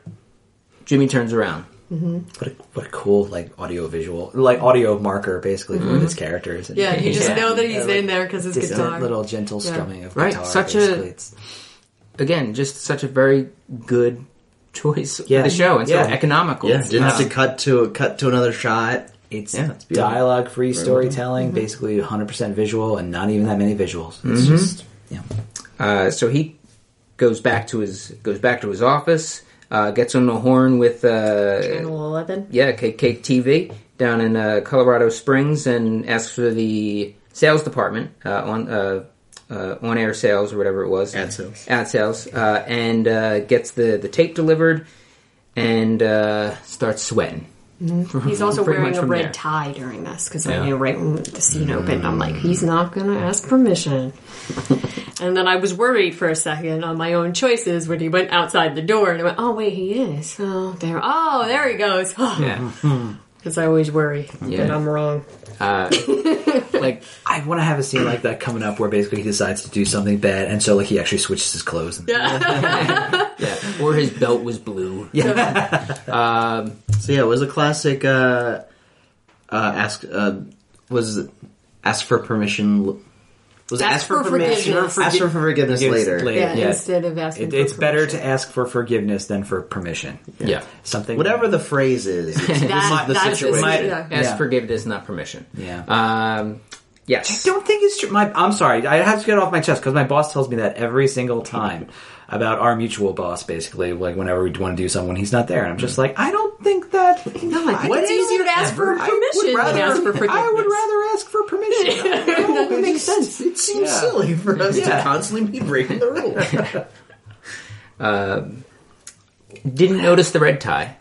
Jimmy turns around. What a, what a cool like audio visual, like audio marker basically for his characters. And yeah, you just Yeah. know that he's Yeah, like in there because his Just guitar. a little gentle Yeah. strumming of Right, guitar. such a- basically. It's- Again, just such a very good choice Yeah. for the show and so Yeah. economical. Yeah, didn't have Uh, to cut to cut to another shot. It's, Yeah, it's dialogue free storytelling, Mm-hmm. basically 100% visual and not even that many visuals. It's Mm-hmm. just, yeah. Uh, so he goes back to his goes back to his office, uh, gets on the horn with uh, Channel 11. yeah KKTV down in uh, Colorado Springs and asks for the sales department uh, on uh, on air sales or whatever it was Ad sales. ad sales uh, and uh, gets the the tape delivered and uh, starts sweating. He's also wearing much a red there. tie during this because Yeah. I knew right when the scene opened, I'm like, he's not going to ask permission. and then I was worried for a second on my own choices when he went outside the door, and I went, oh wait, he is. Oh, there. Oh, there he goes. Yeah, Because I always worry Yeah. that I'm wrong. uh, like I want to have a scene like that coming up where basically he decides to do something bad and so like he actually switches his clothes. And, yeah, or his belt was blue. yeah, So yeah, it was a classic. Uh, uh, ask uh, was ask for permission. Was Ask ask for for permission? forgiveness. Ask for forgiveness later. later. Yeah, Yeah. instead of asking. It, for it's better to ask for forgiveness than for permission. Yeah. Something Whatever the phrase is, this is the that's situation. My- yeah. Ask Yeah. forgiveness, not permission. Yeah. Um, yes. I don't think it's true. My, I'm sorry. I have to get it off my chest because my boss tells me that every single time about our mutual boss. Basically, like whenever we want to do something, he's not there, and I'm just like, I don't think that. No, I think it's easier to ask for I would permission rather- than ask for forgiveness. I would rather ask for permission. that makes sense. It seems Yeah. silly for us Yeah. to constantly be breaking the rules. Didn't notice the red tie.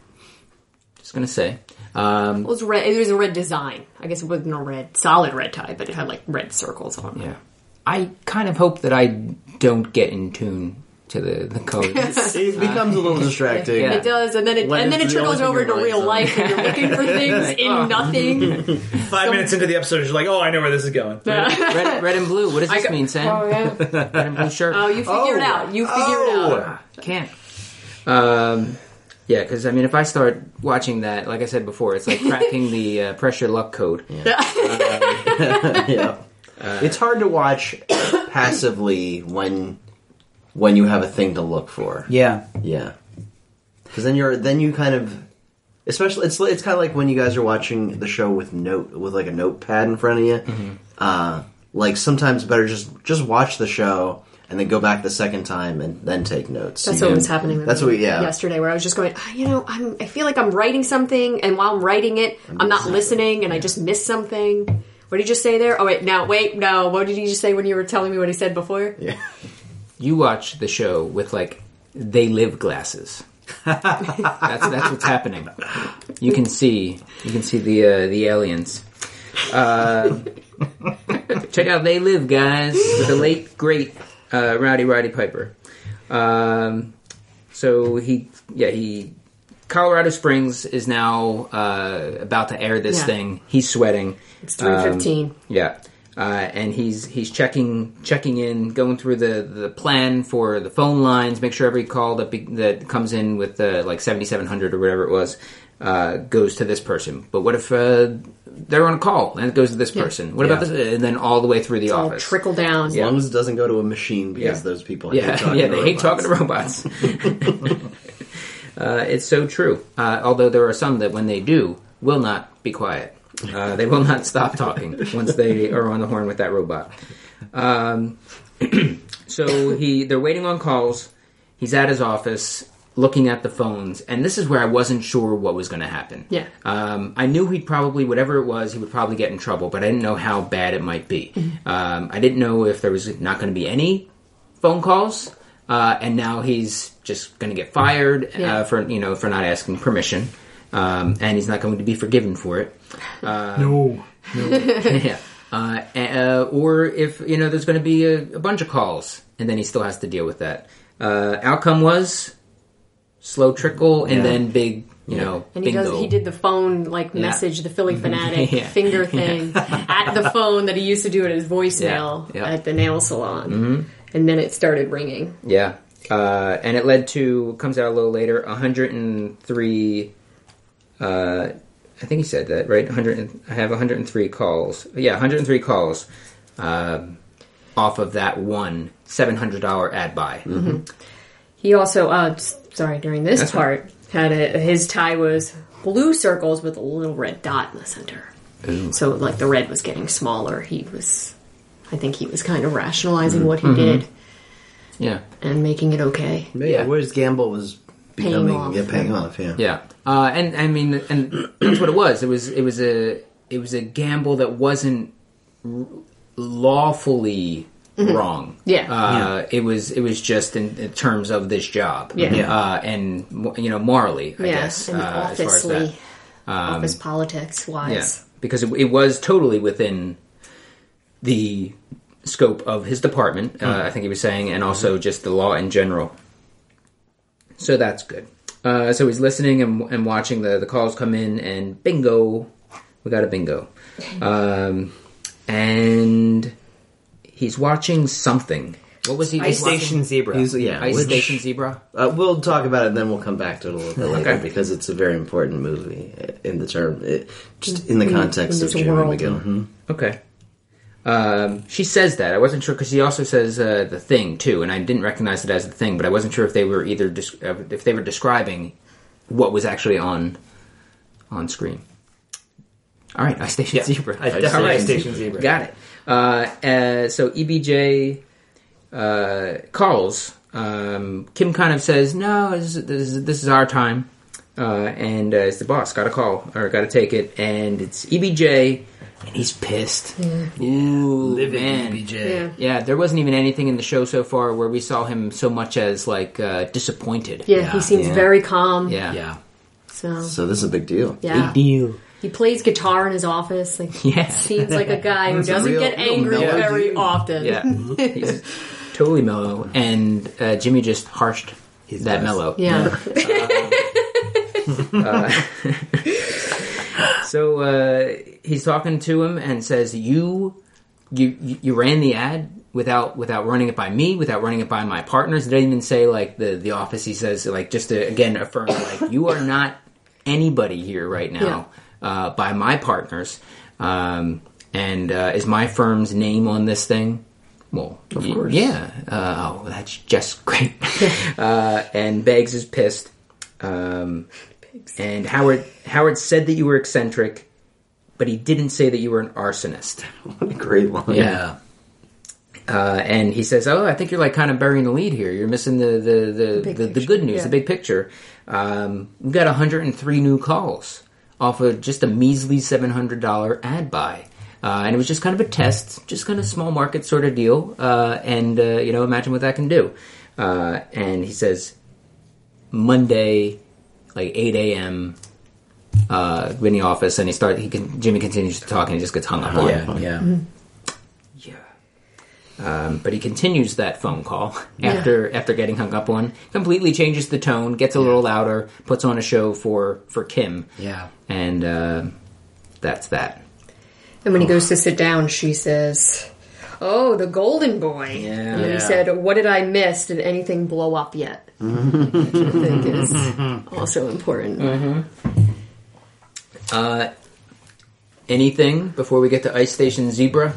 Just gonna say. Um, It was red. It was a red design. I guess it wasn't a red, solid red tie, but it had like red circles on it. yeah. I kind of hope that I don't get in tune to the, the code. It becomes a little distracting. Yeah. It does, and then it When and then it it's the trickles thing over you're to real right life, and you're looking for things in nothing. Five minutes into the episode, you're like, oh, I know where this is going. red, red and blue. What does this got- mean, Sam? Oh yeah. Red and blue shirt. Oh, you figure it out. You figure Oh. it out. Can't. Um, yeah, because I mean, if I start watching that, like I said before, it's like cracking the uh, Press Your Luck code. yeah. it's hard to watch passively when when you have a thing to look for. Yeah. Yeah. Because then you're then you kind of especially it's it's kind of like when you guys are watching the show with note with like a notepad in front of you. Uh, like sometimes better just just watch the show and then go back the second time and then take notes. That's You what can- was happening. With That's me what yeah. Yesterday, where I was just going, "Ah, you know, I'm. I feel like I'm writing something, and while I'm writing it, I'm not listening, and I just miss something. What did you just say there? Oh wait, now wait, no. What did you just say when you were telling me what he said before? Yeah. You watch the show with like they live glasses. that's that's what's happening. You can see you can see the uh, the aliens. Uh, check out They Live, guys, with the late great uh, Rowdy Roddy Piper. Um, so he yeah he Colorado Springs is now uh, about to air this Yeah. thing. He's sweating. It's three fifteen. Um, yeah. Uh, and he's he's checking checking in, going through the, the plan for the phone lines, make sure every call that be, that comes in with uh, like seventy seven hundred or whatever it was uh, goes to this person. But what if uh, they're on a call and it goes to this person? What about this? And then all the way through the All office. trickle down. As long as it doesn't go to a machine because Yeah. those people hate yeah, talking yeah, to they hate robots. talking to robots. uh, it's so true. Uh, although there are some that, when they do, will not be quiet. Uh, they will not stop talking once they are on the horn with that robot. Um, so he, they're waiting on calls. He's at his office looking at the phones, and this is where I wasn't sure what was going to happen. Yeah. Um, I knew he'd probably, whatever it was, he would probably get in trouble, but I didn't know how bad it might be. Um, I didn't know if there was not going to be any phone calls, uh, and now he's just going to get fired Yeah. uh, for you know for not asking permission, um, and he's not going to be forgiven for it. No. yeah. Uh, uh, or if you know there's going to be a, a bunch of calls, and then he still has to deal with that. Uh, outcome was slow trickle, and Yeah. then big, you know, And he bingo. does. He did the phone like Yeah. message, the Philly fanatic Yeah. finger thing at the phone that he used to do at his voicemail Yeah. Yeah. at the nail salon, mm-hmm. and then it started ringing. Yeah. Uh, and it led to comes out a little later 103 uh, I think he said that right? 100 I have 103 calls. Yeah 103 calls um, off of that one $700 ad buy. He also, uh, sorry, during this That's part, had a, his tie was blue circles with a little red dot in the center. So, like, the red was getting smaller. He was, I think he was kind of rationalizing what he did. Yeah. And making it okay. Yeah, Yeah. whereas Gamble was becoming off. yeah, paying off. Yeah. yeah uh, and I mean and that's what it was it was it was a it was a gamble that wasn't r- lawfully wrong Mm-hmm. Yeah. uh, it was it was just in, in terms of this job Yeah. Yeah. uh, and you know morally I yeah, guess and uh, as far as officely, that Um, office politics Yeah, wise. because it, it was totally within the scope of his department. Uh, I think he was saying, and also just the law in general. So that's good. Uh, so he's listening and, and watching the, the calls come in, and bingo, we got a bingo. Um, and he's watching something. What was he? Ice watching? Station Zebra. He's, yeah, Ice which- Station Zebra. Uh, we'll talk about it, and then we'll come back to it a little bit later Okay. because it's a very important movie in the term, it, just in the context in of this Jeremy world. McGill. Mhm. Okay. Um, she says that. I wasn't sure because she also says uh, the thing too, and I didn't recognize it as the thing. But I wasn't sure if they were either des- uh, if they were describing what was actually on on screen. All right, I Station Yeah, Zebra. I definitely All right. Station Zebra. Got it. Uh, uh, so EBJ uh, calls. Um, Kim kind of says, "No, this is, this is, this is our time," uh, and uh, it's the boss. Got to call or got to take it, and it's EBJ, and he's pissed. Ooh, Live it, man. BJ. Yeah. Yeah, there wasn't even anything in the show so far where we saw him so much as like uh, disappointed. Yeah, Yeah. he seems Yeah. very calm. yeah, Yeah. So, So this is a big deal. yeah. Big deal. He plays guitar in his office. Like, Yeah. seems like a guy who He's a doesn't real- get real angry mellow very dude. often. Yeah, he's totally mellow, and uh, Jimmy just harshed He's that nice. mellow. Yeah. So uh, he's talking to him and says, "You, you, you ran the ad without without running it by me, without running it by my partners." He doesn't even say like the the office. He says like just to again affirm like you are not anybody here right now uh, by my partners. Um, and uh, is my firm's name on this thing? Well, of course. yeah. Uh, oh, that's just great. uh, and Beggs is pissed. Um, and Howard Howard said that you were eccentric, but he didn't say that you were an arsonist. What a great line. Yeah. Uh, and he says, "Oh, I think you're like kind of burying the lead here. You're missing the the the, big the, the good news, yeah. the big picture. Um, we've got 103 new calls off of just a measly $700 ad buy." Uh, and it was just kind of a test, just kind of small market sort of deal. Uh, and, uh, you know, imagine what that can do. Uh, and he says, Monday, like 8 a.m., uh, in the office, and he started, he can, Jimmy continues to talk and he just gets hung up on. Yeah. Yeah. Yeah. Um, but he continues that phone call after after getting hung up on. Completely changes the tone, gets a little louder, puts on a show for for Kim, Yeah. and uh, that's that. And when he goes to sit down, she says, "Oh, the golden boy." Yeah. And then he said, "What did I miss? Did anything blow up yet?" Which I think is also important. Uh, anything before we get to Ice Station Zebra?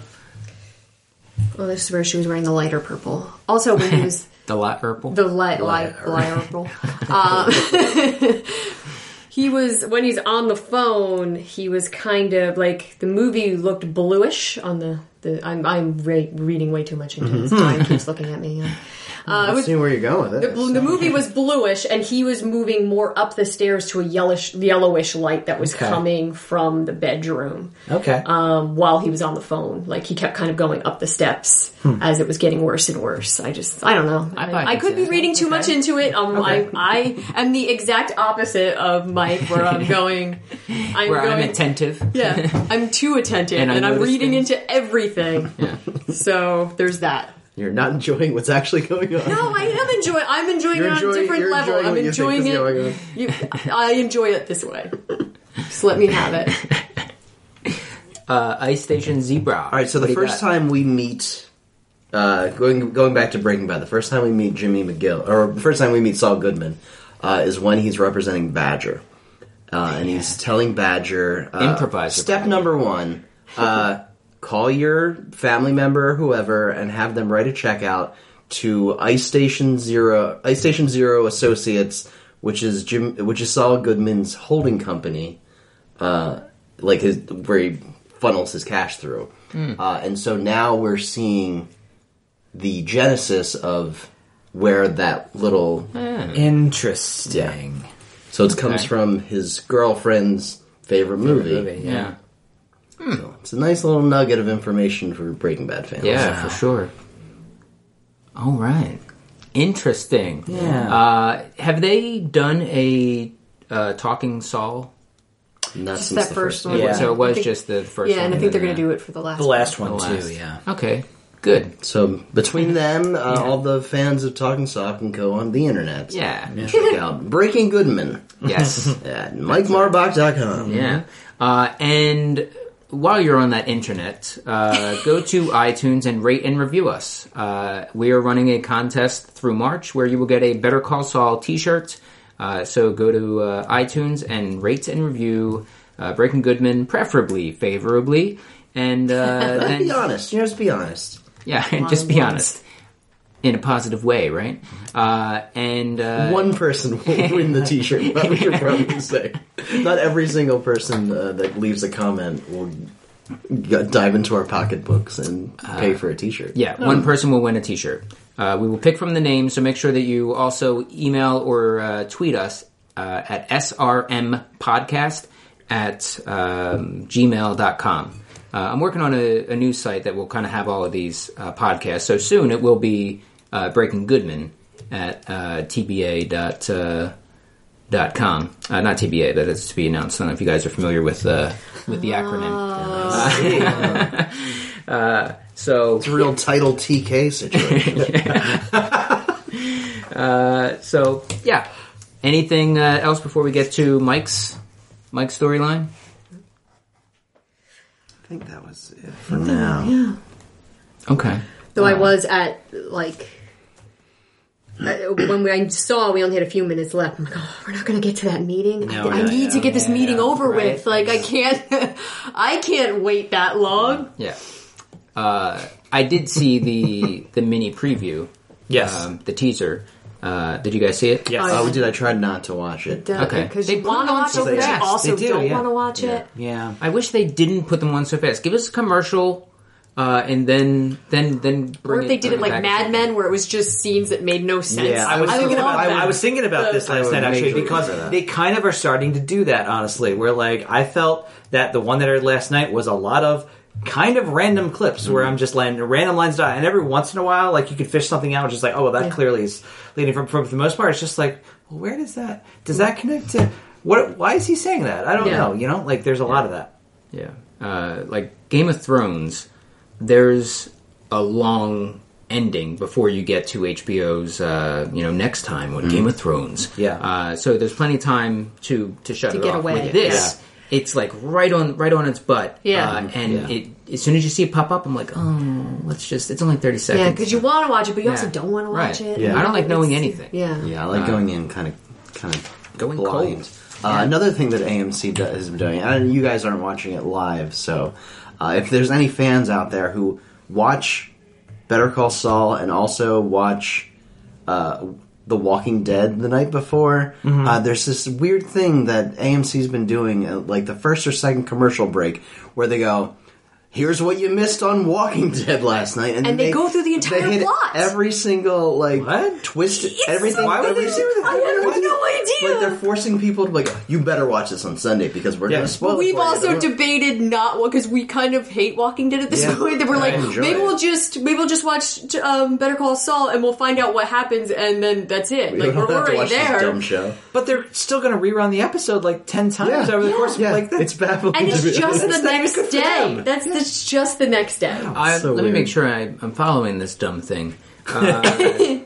Well, this is where she was wearing the lighter purple. Also, when he was The light purple. the light light light purple, uh, he was when he's on the phone. He was kind of like the movie looked bluish on the. the I'm I'm re- reading way too much into this. Mm-hmm. Brian keeps looking at me. Yeah. Uh, it was See where you're going with The, the movie was bluish, and he was moving more up the stairs to a yellowish, yellowish light that was Okay. coming from the bedroom Okay. um, while he was on the phone. Like he kept kind of going up the steps as it was getting worse and worse. I just, I don't know. I I, I could be reading too much into it. Um, Okay. I, I am the exact opposite of Mike, where I'm going. I'm where going. I'm attentive. yeah, I'm too attentive, And and, I I'm reading things. into everything. Yeah. So there's that. You're not enjoying what's actually going on. No, I am enjoying. I'm enjoying You're it on enjoying- a different you're level. enjoying I'm what you think enjoying going on. it. You, I enjoy it this way. Just let me have it. Uh, Ice Station Zebra. All right, so the first time we meet, uh, going going back to Breaking Bad, the first time we meet Jimmy McGill, or the first time we meet Saul Goodman, uh, is when he's representing Badger, uh, and he's telling Badger, uh, Improviser Step Badger. number one: uh, call your family member or whoever, and have them write a check out to Ice Station Zebra, Ice Station Zebra Associates, which is Jim, which is Saul Goodman's holding company uh, like his where he funnels his cash through. Uh, and so now we're seeing the genesis of where that little Interesting. so it comes Okay. from his girlfriend's favorite movie. movie, yeah. So it's a nice little nugget of information for Breaking Bad fans. Yeah, for sure. All right. Interesting. Yeah. Uh, have they done a uh, Talking Saul? Not Just since that the first first one. Yeah. So it was think- just the first Yeah, one. and I think they're going to do it for the last. The last the one last. too. Yeah. Okay, good. So between them, uh, all the fans of Talking Saul can go on the internet. Yeah. Check out Breaking Goodman Yes. at MikeMarbach.com. yeah. Uh, and while you're on that internet, uh, go to iTunes and rate and review us. Uh, we are running a contest through March where you will get a Better Call Saul T-shirt. Uh, so go to uh, iTunes and rate and review uh, Breaking Goodman, preferably favorably, and uh, then Be honest. You know, just be honest. yeah, just be honest in a positive way, right? Uh, and uh, One person will win the T-shirt. What we should probably say. Not every single person uh, that leaves a comment will g- dive into our pocketbooks and pay for a T-shirt. Yeah, one person will win a T-shirt. Uh, we will pick from the names, so make sure that you also email or uh, tweet us uh, at srmpodcast at um, gmail.com. Uh, I'm working on a, a new site that will kind of have all of these uh, podcasts. So soon it will be uh, Breaking Goodman at uh, tba dot, uh, dot com. Uh, not TBA, that is to be announced. I don't know if you guys are familiar with uh, with the acronym. Uh, so It's a real title TK situation. So yeah. Anything uh, else before we get to Mike's Mike's storyline? I think that was it for now. Okay. Though I was at like I- when we, I saw we only had a few minutes left. I'm like, oh, we're not going to get to that meeting. No, I, I yeah, need to get this yeah, meeting yeah. over Right. with. Like, I can't, I can't wait that long. Yeah. Uh, I did see the the mini preview. Yes. Um, the teaser. Uh, did you guys see it? Yes. Oh, did I tried not to watch it? Okay. because They you want to on watch so it, but you fast. also They do, don't yeah. want to watch Yeah. it. Yeah. I wish they didn't put them on so fast. Give us a commercial, uh, and then then then bring Or if they did bring it like back. Mad Men, where it was just scenes that made no sense. Yeah, I was I thinking love about. that. I was thinking about this last night actually because they kind of are starting to do that. Honestly, where like I felt that the one that aired last night was a lot of kind of random clips where I'm just letting random lines die, and every once in a while, like you could fish something out, just like oh well, that Yeah. clearly is leading from. For the most part, it's just like well, where does that does that connect to what? Why is he saying that? I don't Yeah. know. You know, like there's a lot of that. Yeah. Uh, like Game of Thrones, there's a long ending before you get to HBO's, uh, you know, next time with Game of Thrones. Yeah. Uh, so there's plenty of time to to shut To it get off. away, With this, it's like right on right on its butt. Yeah. Uh, and Yeah. it as soon as you see it pop up, I'm like, oh, let's just. It's only thirty seconds. Yeah, because you want to watch it, but you also don't want to watch Right. it. Yeah. I don't like knowing It's- anything. Yeah. Yeah, I like going in kind of, kind of Going blind. cold. Uh, Another thing that AMC do- has been doing, and you guys aren't watching it live, so uh, if there's any fans out there who watch Better Call Saul and also watch uh, The Walking Dead the night before, uh, there's this weird thing that AMC's been doing, uh, like the first or second commercial break, where they go. Here's what you missed on Walking Dead last night, then And they go through the entire they hit plot. Every single like What? twist, everything. Why would every they si- do that? I have What? no idea. Like they're forcing people to like, you better watch this on Sunday because we're Yeah. gonna spoil. it We've for you." also debated not because we kind of hate Walking Dead at this Yeah. point that we're I like maybe it. we'll just maybe we'll just watch um, Better Call Saul and we'll find out what happens and then that's it. We Like we're already there. dumb show. But they're still going to rerun the episode like ten times over the Yeah. course of Yeah, like that. it's baffling. And it's just the That's not next good day. them. That's, that's just the next day. I, So let me make sure I, I'm following this dumb thing. Uh,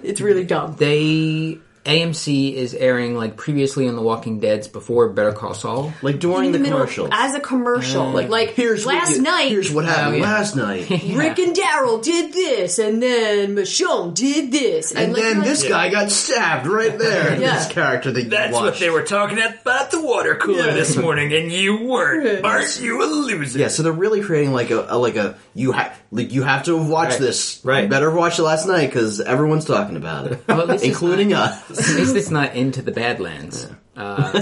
it's really dumb. they AMC is airing like previously on The Walking Dead's before Better Call Saul. like during the, the middle, commercials. as a commercial, uh, like, like here's what last you- night, Here's what happened Oh, yeah. last night. Rick and Daryl did this, and then Michonne did this, And like, then this like, guy got stabbed right there. Yeah. This character that you That's watched. what they were talking about the water cooler Yeah. this morning, and you weren't. Aren't you a loser? Yeah, so they're really creating like a, a like a you have like you have to watch Right. this. Right. You better watch it last night because everyone's talking about it, Well, at least it's including us. At least it's not into the Badlands. Uh, or,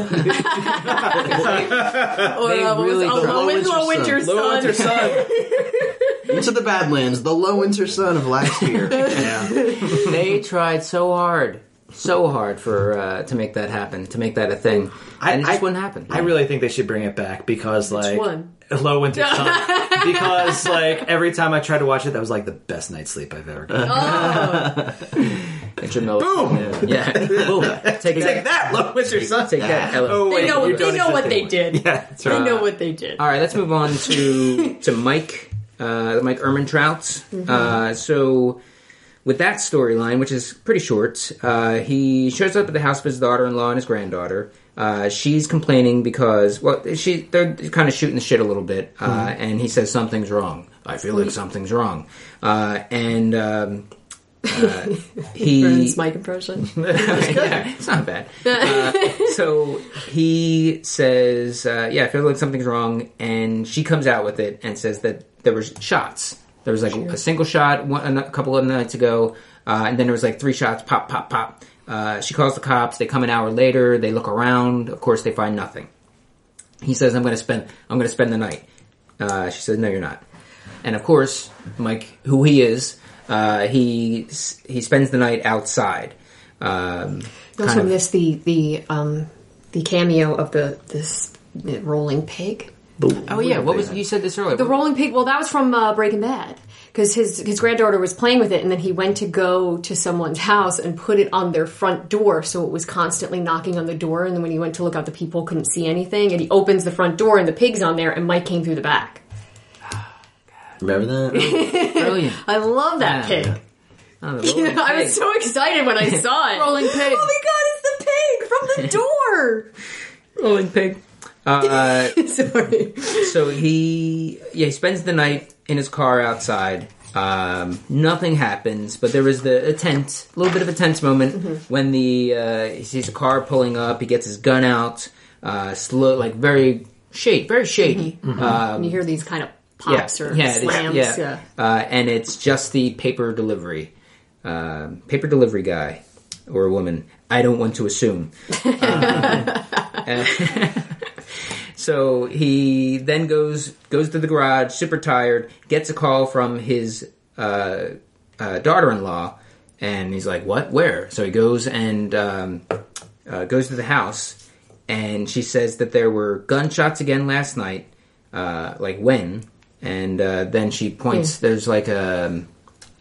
they uh, what was really it? Oh, don't- low, Win- low winter sun. Low winter sun. Into the Badlands, the low winter sun of last year. yeah. they tried so hard, so hard for uh, to make that happen, to make that a thing, and it just wouldn't happen. I really think they should bring it back because like one? Low Winter Sun. because like every time I tried to watch it, that was like the best night's sleep I've ever gotten. It's your Boom! Yeah, boom! Take, Take that, Low Winter Sun. Take that, Ellen. Oh, They know, you they know what they anymore. did. Yeah, that's They right. know what they did. All right, let's move on to to Mike, uh, Mike Ehrmantraut. Uh, so, with that storyline, which is pretty short, uh, he shows up at the house of his daughter-in-law and his granddaughter. Uh, she's complaining because well, she they're kind of shooting the shit a little bit, uh, and he says something's wrong. I feel like something's wrong, uh, and. Um, uh, he Mike impression. yeah, it's not bad. Uh, so he says, uh, "Yeah, I feel like something's wrong," and she comes out with it and says that there was shots. There was like a single shot one, a couple of nights ago, uh, and then there was like three shots, pop, pop, pop. Uh, she calls the cops. They come an hour later. They look around. Of course, they find nothing. He says, "I'm going to spend. I'm going to spend the night." Uh, she says, "No, you're not." And of course, Mike, who he is, uh, he he spends the night outside. Um, I kind also of- missed the the um the cameo of the this rolling pig. oh yeah, what was you said this earlier? The rolling pig. Well, that was from uh, Breaking Bad because his his granddaughter was playing with it, and then he went to go to someone's house and put it on their front door, so it was constantly knocking on the door. And then when he went to look out, the people couldn't see anything, and he opens the front door, and the pig's on there, and Mike came through the back. Remember that? Brilliant. I love that Yeah. pig. Oh, the rolling I was pig. so excited when I saw it. Rolling pig. Oh my god, it's the pig from the door. rolling pig. Uh, Sorry. so he yeah he spends the night in his car outside. Um, nothing happens, but there was the a tense, a little bit of a tense moment when the uh, he sees a car pulling up. He gets his gun out, uh, slow, like very shady, very shady. Um, you hear these kind of pops or yeah, it is, slams. yeah. yeah. Uh, and it's just the paper delivery, um paper delivery guy or a woman. I don't want to assume. Um, uh, so he then goes goes to the garage, super tired, gets a call from his uh, uh, daughter-in-law, and he's like, "What? Where?" So he goes and um, uh, goes to the house, and she says that there were gunshots again last night. Uh, like when? And uh, then she points. There's like a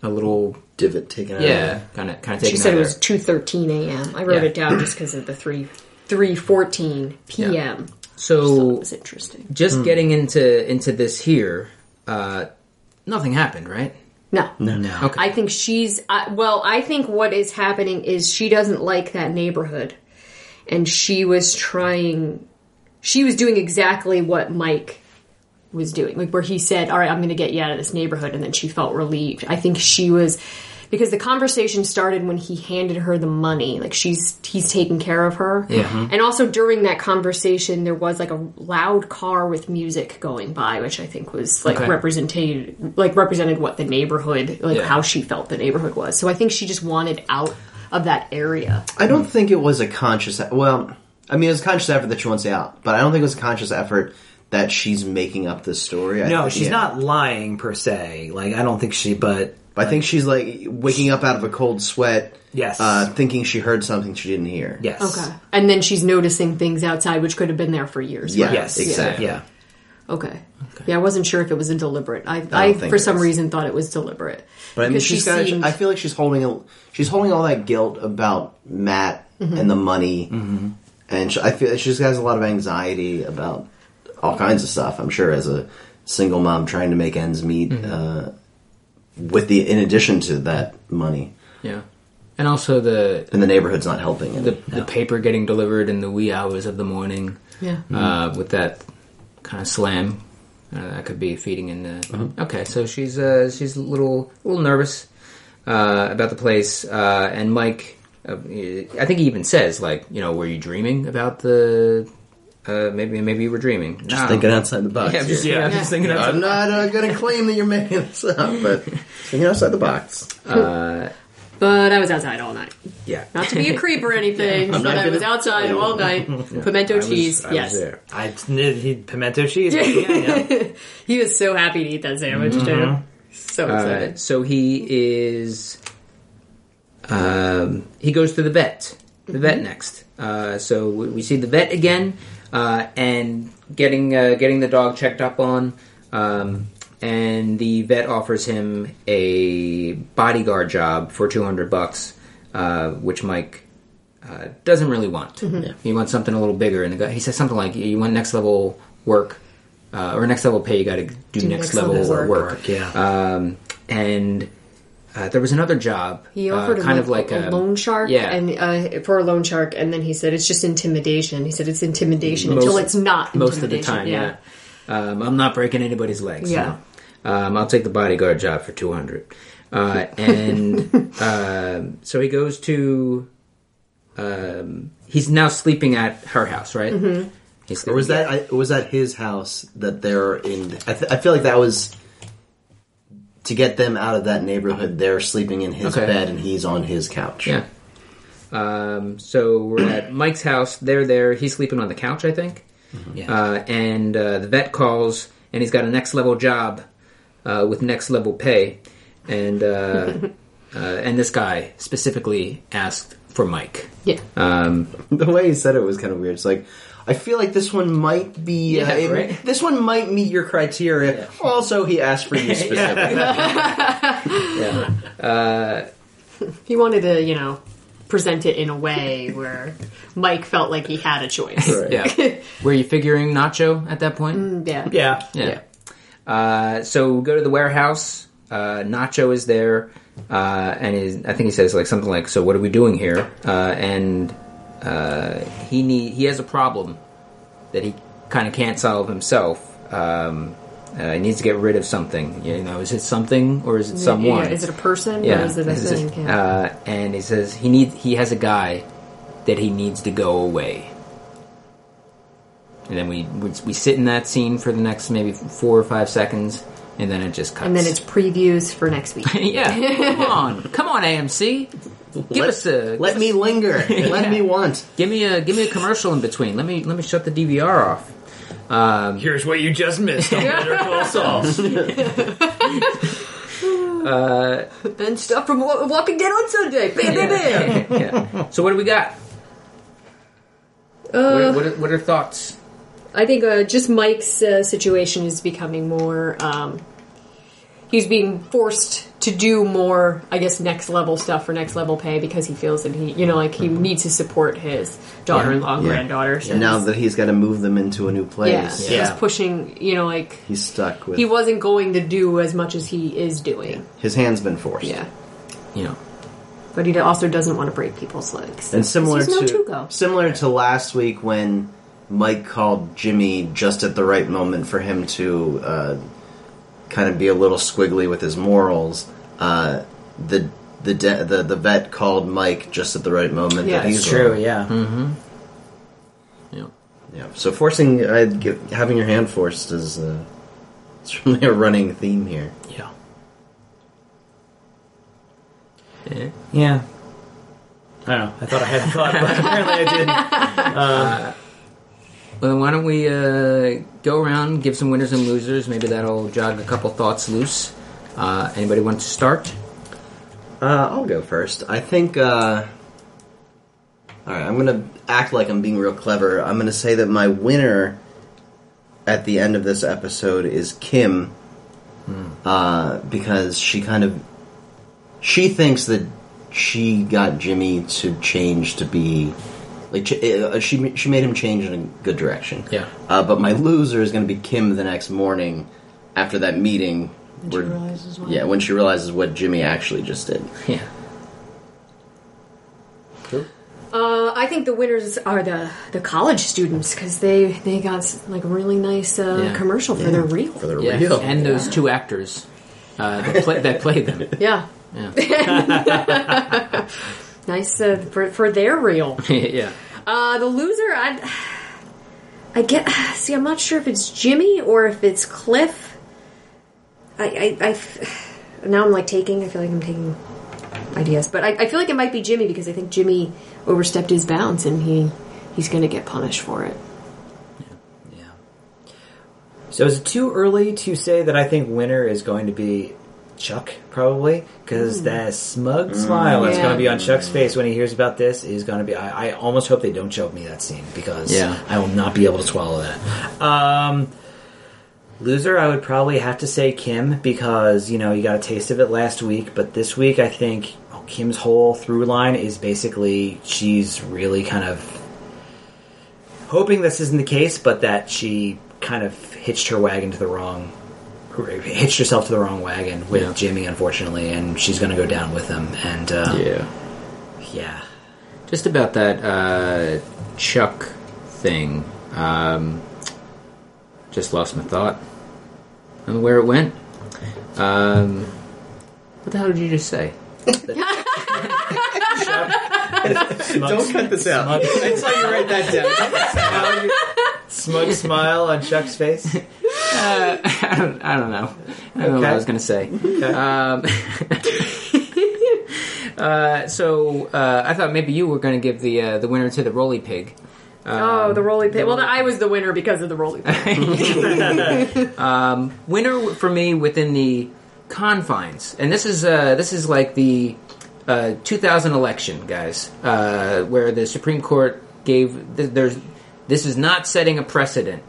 a little Divot taken out. yeah, kind of kind of. She said it was two thirteen a.m. I wrote Yeah. it down just because of the three three fourteen p.m. So Thought it was interesting. just getting into into this here, uh, nothing happened, right? No, No. No. Okay. I think she's uh, well. I think what is happening is she doesn't like that neighborhood, and she was trying. She was doing exactly what Mike was doing, like where he said, "All right, I'm going to get you out of this neighborhood," and then she felt relieved. I think she was because the conversation started when he handed her the money, like she's he's taking care of her. Yeah. Mm-hmm. and also during that conversation, there was like a loud car with music going by, which I think was like Okay. represented, like represented what the neighborhood, like Yeah. how she felt the neighborhood was. So I think she just wanted out of that area. I don't think it was a conscious. Well, I mean, it was a conscious effort that she wants out, but I don't think it was a conscious effort that she's making up this story. No, think- she's yeah. not lying per se. Like I don't think she, but I think she's like waking up out of a cold sweat. Yes. Uh, thinking she heard something she didn't hear. yes, Okay, and then she's noticing things outside which could have been there for years. Yeah. right? yes, Exactly. yeah. Okay. Yeah, I wasn't sure if it was a deliberate. I, I, don't for some is. reason thought it was deliberate. But I mean, she's she got. seemed- I feel like she's holding. A, she's holding all that guilt about Matt and the money, and she, I feel she just has a lot of anxiety about all kinds of stuff. I'm sure as a single mom trying to make ends meet, uh, with the in addition to that money, Yeah, and also the and the neighborhood's not helping. the, the paper getting delivered in the wee hours of the morning. Yeah. uh, with that kind of slam. Uh, that could be feeding in the. Okay, so she's uh, she's a little little nervous uh, about the place, uh, and Mike. Uh, I think he even says like, you know, were you dreaming about the? Uh, maybe maybe you were dreaming. just No. thinking outside the box. Yeah, I'm just, here. yeah, I'm just thinking. I'm not uh, going to claim that you're making this up, but thinking outside the box. But I was outside all night. Yeah, Not to be a creep or anything, I'm but not I was outside all night. Pimento I was- cheese, I was yes. there. I he, pimento cheese. yeah, yeah. He was so happy to eat that sandwich too. So Uh, excited. so he is. Um, he goes to the vet. The vet next. Uh, so we, we see the vet again, uh, and getting uh, getting the dog checked up on. Um, and the vet offers him a bodyguard job for two hundred bucks, uh, which Mike uh, doesn't really want. He wants something a little bigger, and the guy, he says something like, "You want next level work." Uh, or next level pay, you got to do, next, next level, level work. work. Yeah. Um, and uh, there was another job. He uh, offered him kind like, of like a, a, loan shark, Yeah, and uh, for a loan shark, and then he said it's just intimidation. He said it's intimidation until it's not. most of the time. Yeah, Um, I'm not breaking anybody's legs. Yeah. know. Um, I'll take the bodyguard job for two hundred. Uh, and um so he goes to. Um, he's now sleeping at her house, right? Mm-hmm. He's Or was that I, was that his house that they're in? I, th- I feel like that was to get them out of that neighborhood. They're sleeping in his Okay. bed and he's on his couch. Yeah. Um, so we're at Mike's house. They're there. He's sleeping on the couch, I think. Yeah. Uh, and uh, the vet calls, and he's got a next level job uh, with next level pay. And uh, uh, and this guy specifically asked for Mike. Yeah. Um, The way he said it was kind of weird. It's like, I feel like this one might be. Yeah, uh, it- right? This one might meet your criteria. Also, he asked for you specifically. He wanted to, you know, present it in a way where Mike felt like he had a choice. Right. yeah. Were you figuring Nacho at that point? Yeah. yeah. Yeah. Uh, so go to the warehouse. Uh, Nacho is there, uh, and is, I think he says like something like, "So what are we doing here?" Uh, and uh, he need he has a problem that he kind of can't solve himself. Um, uh, he needs to get rid of something. You know, is it something or is it someone? Yeah, Is it a person Yeah. or is it a Is it- Yeah. uh, and he says he needs he has a guy that he needs to go away. And then we, we we sit in that scene for the next maybe four or five seconds, and then it just cuts. and then it's previews for next week. yeah. Come on, come on, AMC. Give let, us a let me linger. Let me want. give me a give me a commercial in between. Let me let me shut the DVR off. Um, Here's what you just missed on Better Call Saul. and stuff from Walking Dead on Sunday. Bam, bam, bam. yeah. So what do we got? what, are, what, are, what are thoughts? I think uh, just Mike's uh, situation is becoming more. Um, he's being forced to do more, I guess, next level stuff for next level pay because he feels that he, you know, like he needs to support his daughter-in-law, Yeah. granddaughter. So And now that he's got to move them into a new yeah, place, Yeah. he's pushing. You know, like he's stuck with. he wasn't going to do as much as he is doing. his hand's been forced. Yeah, You know. but he also doesn't want to break people's legs. And similar He's no to Tuco. similar to last week when Mike called Jimmy just at the right moment for him to uh, kind of be a little squiggly with his morals. Uh, the the, de- the the vet called Mike just at the right moment. Yeah, that he's It's true, wrong. yeah. Yeah. Yeah. So forcing uh, give, having your hand forced is uh, it's really a running theme here. Yeah. Yeah. Yeah. I don't know. I thought I had a thought, but apparently I didn't. Well, then why don't we uh, go around, give some winners and losers? Maybe that'll jog a couple thoughts loose. Uh, anybody want to start? Uh, I'll go first. I think. Uh, all right, I'm gonna act like I'm being real clever. I'm gonna say that my winner at the end of this episode is Kim, uh, because she kind of she thinks that she got Jimmy to change to be like uh, she she made him change in a good direction. Yeah. Uh, but my loser is going to be Kim the next morning after that meeting. she where- realizes why. yeah, when she realizes what Jimmy actually just did. Yeah. Uh, I think the winners are the the college students because they they got like a really nice uh, Yeah. commercial for their reel. For the Yeah. real. And those two actors uh, that, play, that played them. Yeah, Yeah. nice uh, for for their reel. yeah. Uh, the loser, I I get. See, I'm not sure if it's Jimmy or if it's Cliff. I I now I'm like taking. I feel like I'm taking ideas, but I, I feel like it might be Jimmy because I think Jimmy overstepped his bounds and he he's going to get punished for it. Yeah. So is it too early to say that I think winner is going to be Chuck, probably? Because that smug smile that's Yeah. going to be on Chuck's face when he hears about this is going to be. I, I almost hope they don't show me that scene because Yeah. I will not be able to swallow that. Um, loser, I would probably have to say Kim because, you know, you got a taste of it last week, but this week I think oh, Kim's whole through line is basically she's really kind of hoping this isn't the case, but that she kind of hitched her wagon to the wrong, hitched herself to the wrong wagon with Yeah. Jimmy, unfortunately, and she's going to go down with him. And uh, Yeah. yeah, Just about that uh, Chuck thing. Um, just lost my thought. I don't know where it went. Um, what the hell did you just say? Don't cut this out. I saw you write that down. smug smile on Chuck's face. I don't, I don't know. I don't know what I was going to say. Um, uh, so uh, I thought maybe you were going to give the uh, the winner to the Roly Pig. oh, the roly pig. Well, I was the winner because of the roly pig. winner for me within the confines, and this is uh, this is like the uh, 2000 election, guys, uh, where the Supreme Court gave th- there's this is not setting a precedent.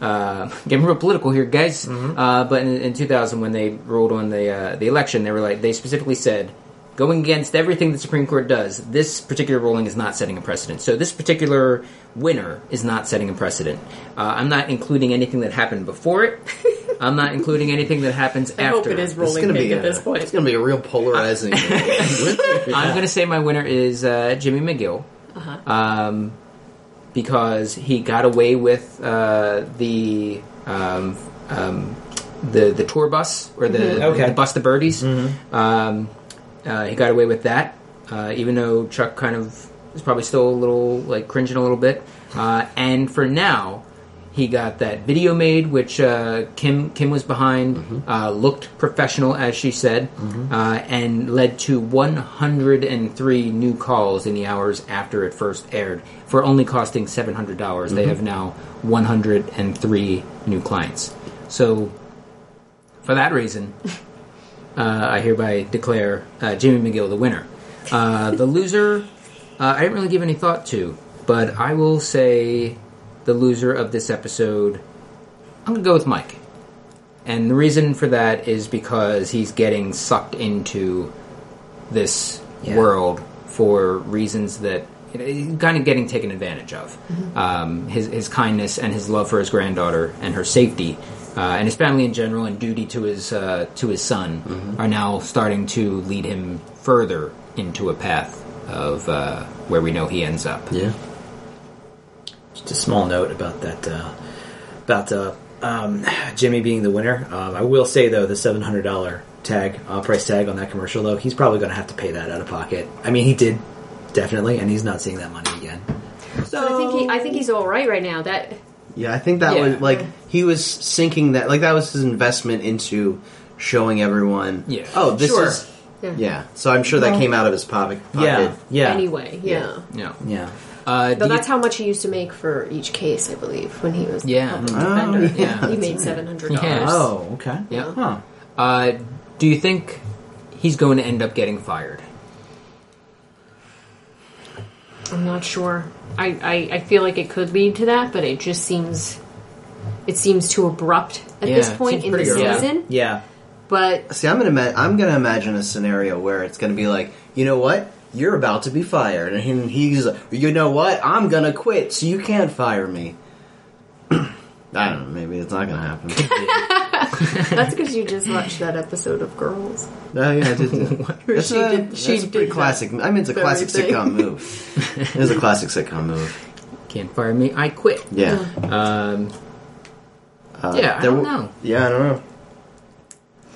Uh, getting real political here, guys. Uh, but in, in 2000, when they ruled on the uh, the election, they were like they specifically said. Going against everything the Supreme Court does, this particular ruling is not setting a precedent. So this particular winner is not setting a precedent. Uh, I'm not including anything that happened before it. I'm not including anything that happens I after. hope it is It's rolling gonna pig be at a, this point. It's gonna be a real polarizing. I'm going to say my winner is uh, Jimmy McGill, Uh-huh. um, because he got away with uh, the um, um, the the tour bus or the, Mm-hmm. Okay. the bus the birdies. Um, uh, he got away with that, uh, even though Chuck kind of is probably still a little like cringing a little bit. Uh, and for now, he got that video made, which uh, Kim Kim was behind, uh, looked professional as she said, uh, and led to 103 new calls in the hours after it first aired. For only costing seven hundred dollars, they have now 103 new clients. So, for that reason, uh, I hereby declare uh, Jimmy McGill the winner. Uh, the loser, uh, I didn't really give any thought to, but I will say the loser of this episode, I'm going to go with Mike. And the reason for that is because he's getting sucked into this Yeah. world for reasons that you know, he's kind of getting taken advantage of. Um, his, his kindness and his love for his granddaughter and her safety, uh, and his family in general, and duty to his uh, to his son, are now starting to lead him further into a path of uh, where we know he ends up. yeah. Just a small note about that. Uh, about uh, um, Jimmy being the winner. Um, I will say though, the seven hundred dollar tag uh, price tag on that commercial though, he's probably going to have to pay that out of pocket. I mean, he did definitely, and he's not seeing that money again. So I think he, I think he's all right right now. That Yeah, I think that Yeah. was like he was sinking that like that was his investment into showing everyone. Yeah. Oh, this Sure. is. Yeah. Yeah. So I'm sure that came out of his pocket. Yeah, yeah, anyway, yeah. Yeah. yeah. Uh, do Though you- that's how much he used to make for each case, I believe, when he was the Yeah. public Oh, defender. yeah. he made seven hundred dollars. Yeah. Oh, okay. Yeah. Huh. Uh, do you think he's going to end up getting fired? I'm not sure. I, I, I feel like it could lead to that, but it just seems it seems too abrupt at Yeah, this it point in the pretty early. season. Yeah. But See, I'm gonna ma- I'm gonna imagine a scenario where it's gonna be like, you know what, you're about to be fired, and he's like, you know what, I'm gonna quit, so you can't fire me. I don't know. Maybe it's not gonna happen. that's because you just watched that episode of Girls. Oh yeah, I did. That's, She a, did- that's she a pretty did classic. I mean, it's a classic thing. sitcom move. It is a classic sitcom move. Can't fire me. I quit. Yeah. Um, Uh, Yeah, I don't w- know. Yeah, I don't know.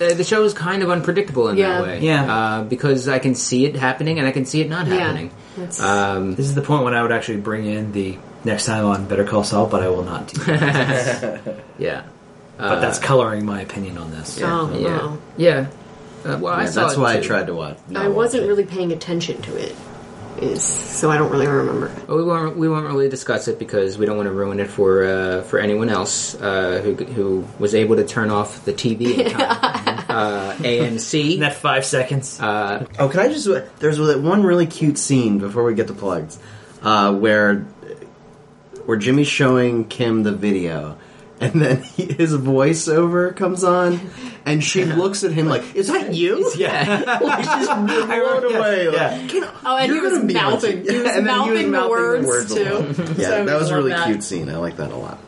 Uh, the show is kind of unpredictable in Yeah. that way. Yeah. Uh, because I can see it happening and I can see it not happening. That's- Um, This is the point when I would actually bring in the next time on Better Call Saul, but I will not do that. yeah. but that's coloring my opinion on this. Oh, Yeah. oh. Yeah. Uh, well, I Yeah, saw that's it why I too. tried to watch. not I wasn't watch it. really paying attention to it. Is so I don't really remember. Well, we won't. We won't really discuss it because we don't want to ruin it for uh, for anyone else uh, who who was able to turn off the TV in time. uh, AMC. In that five seconds. Uh, Oh, can I just? There's one really cute scene before we get to plugs, uh, where where Jimmy's showing Kim the video, and then he, his voiceover comes on, and she looks at him like, "Is that you?" yeah. like she's blown away. Like, Yeah. "Can- Oh, and he was gonna be on mouthing. He was and then he was mouthing the mouthing words, along. too. Yeah, So that was a really that. cute scene. I like that a lot.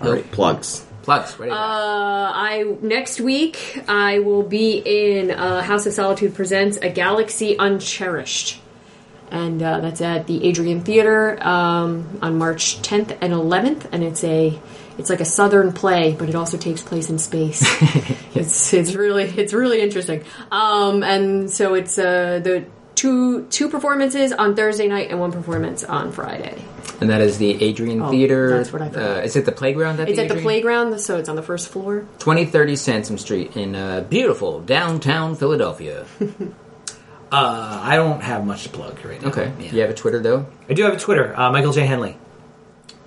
All Nope. right, plugs. plugs. Ready? to go. Uh, I next week I will be in uh, House of Solitude presents A Galaxy Uncherished, and uh, that's at the Adrienne Theater um, on March 10th and 11th, and it's a it's like a southern play, but it also takes place in space. it's it's really it's really interesting. Um, and so it's uh, the two two performances on Thursday night and one performance on Friday. And that is the Adrienne Oh, Theater. that's what I thought. Uh, is it the playground? At It's the at the playground, so it's on the first floor. 2030 Sansom Street in uh, beautiful downtown Philadelphia. Uh, I don't have much to plug right now. Okay. Yeah. You have a Twitter though. I do have a Twitter, uh, Michael J. Henley.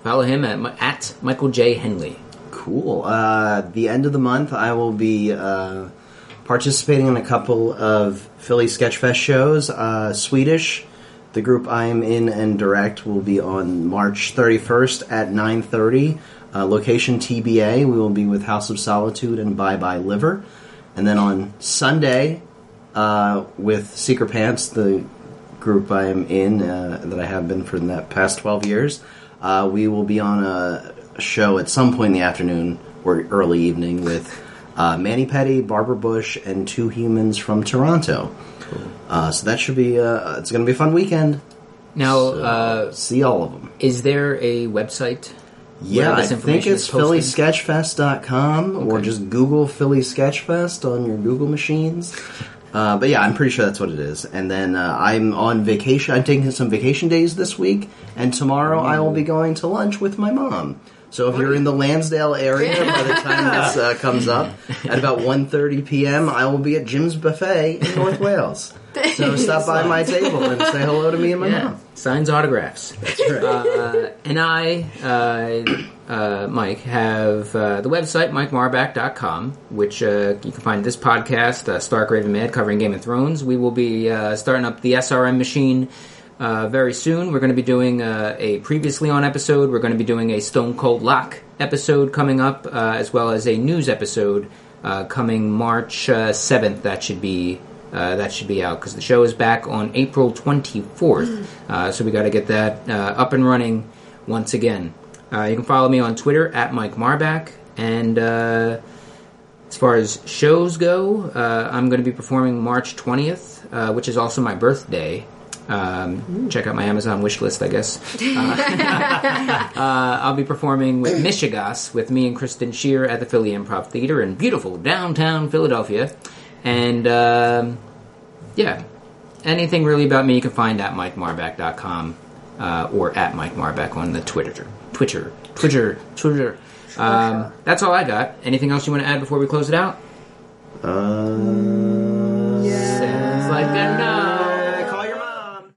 Follow him at at Michael J Henley. Cool. Uh, the end of the month, I will be uh, participating in a couple of Philly Sketchfest shows. Uh, Swedish, the group I am in and direct, will be on March 31st at 9:30. Uh, location TBA. We will be with House of Solitude and Bye Bye Liver. And then on Sunday, uh, with Secret Pants, the group I am in uh, that I have been for the past 12 years. Uh, we will be on a show at some point in the afternoon or early evening with uh, Manny Petty, Barbara Bush, and two humans from Toronto. Uh, so that should be uh, it's going to be a fun weekend. Now, So, uh, see all of them. is there a website? Yeah, I think it's is posted? phillysketchfest.com or just Google Philly Sketchfest on your Google machines. Uh, but yeah, I'm pretty sure that's what it is. And then uh, I'm on vacation. I'm taking some vacation days this week, and tomorrow I will be going to lunch with my mom. So if you're in the Lansdale area by the time this uh, comes up, at about 1.30 p.m., I will be at Jim's Buffet in North Wales. So stop by my table and say hello to me and my Yeah, mom. signs autographs. That's right. uh, and I, uh, uh, Mike, have uh, the website, MikeMarback.com, which uh, you can find this podcast, uh, Stark Raven Mad, covering Game of Thrones. We will be uh, starting up the SRM machine uh, very soon. We're going to be doing uh, a previously on episode. We're going to be doing a Stone Cold Lock episode coming up, uh, as well as a news episode uh, coming March uh, 7th. That should be uh, that should be out because the show is back on April 24th. Uh, so we got to get that uh, up and running once again. Uh, you can follow me on Twitter at Mike Marback. And uh, as far as shows go, uh, I'm going to be performing March 20th, uh, which is also my birthday. Um, check out my Amazon wish list, I guess. Uh, uh, I'll be performing with Michigas with me and Kristen Shear at the Philly Improv Theater in beautiful downtown Philadelphia. And um, yeah, anything really about me you can find at MikeMarback.com uh, or at Mike Marback on the Twitter. Twitter. Twitter. Twitter. Um, that's all I got. Anything else you want to add before we close it out? Uh, Sounds like a no.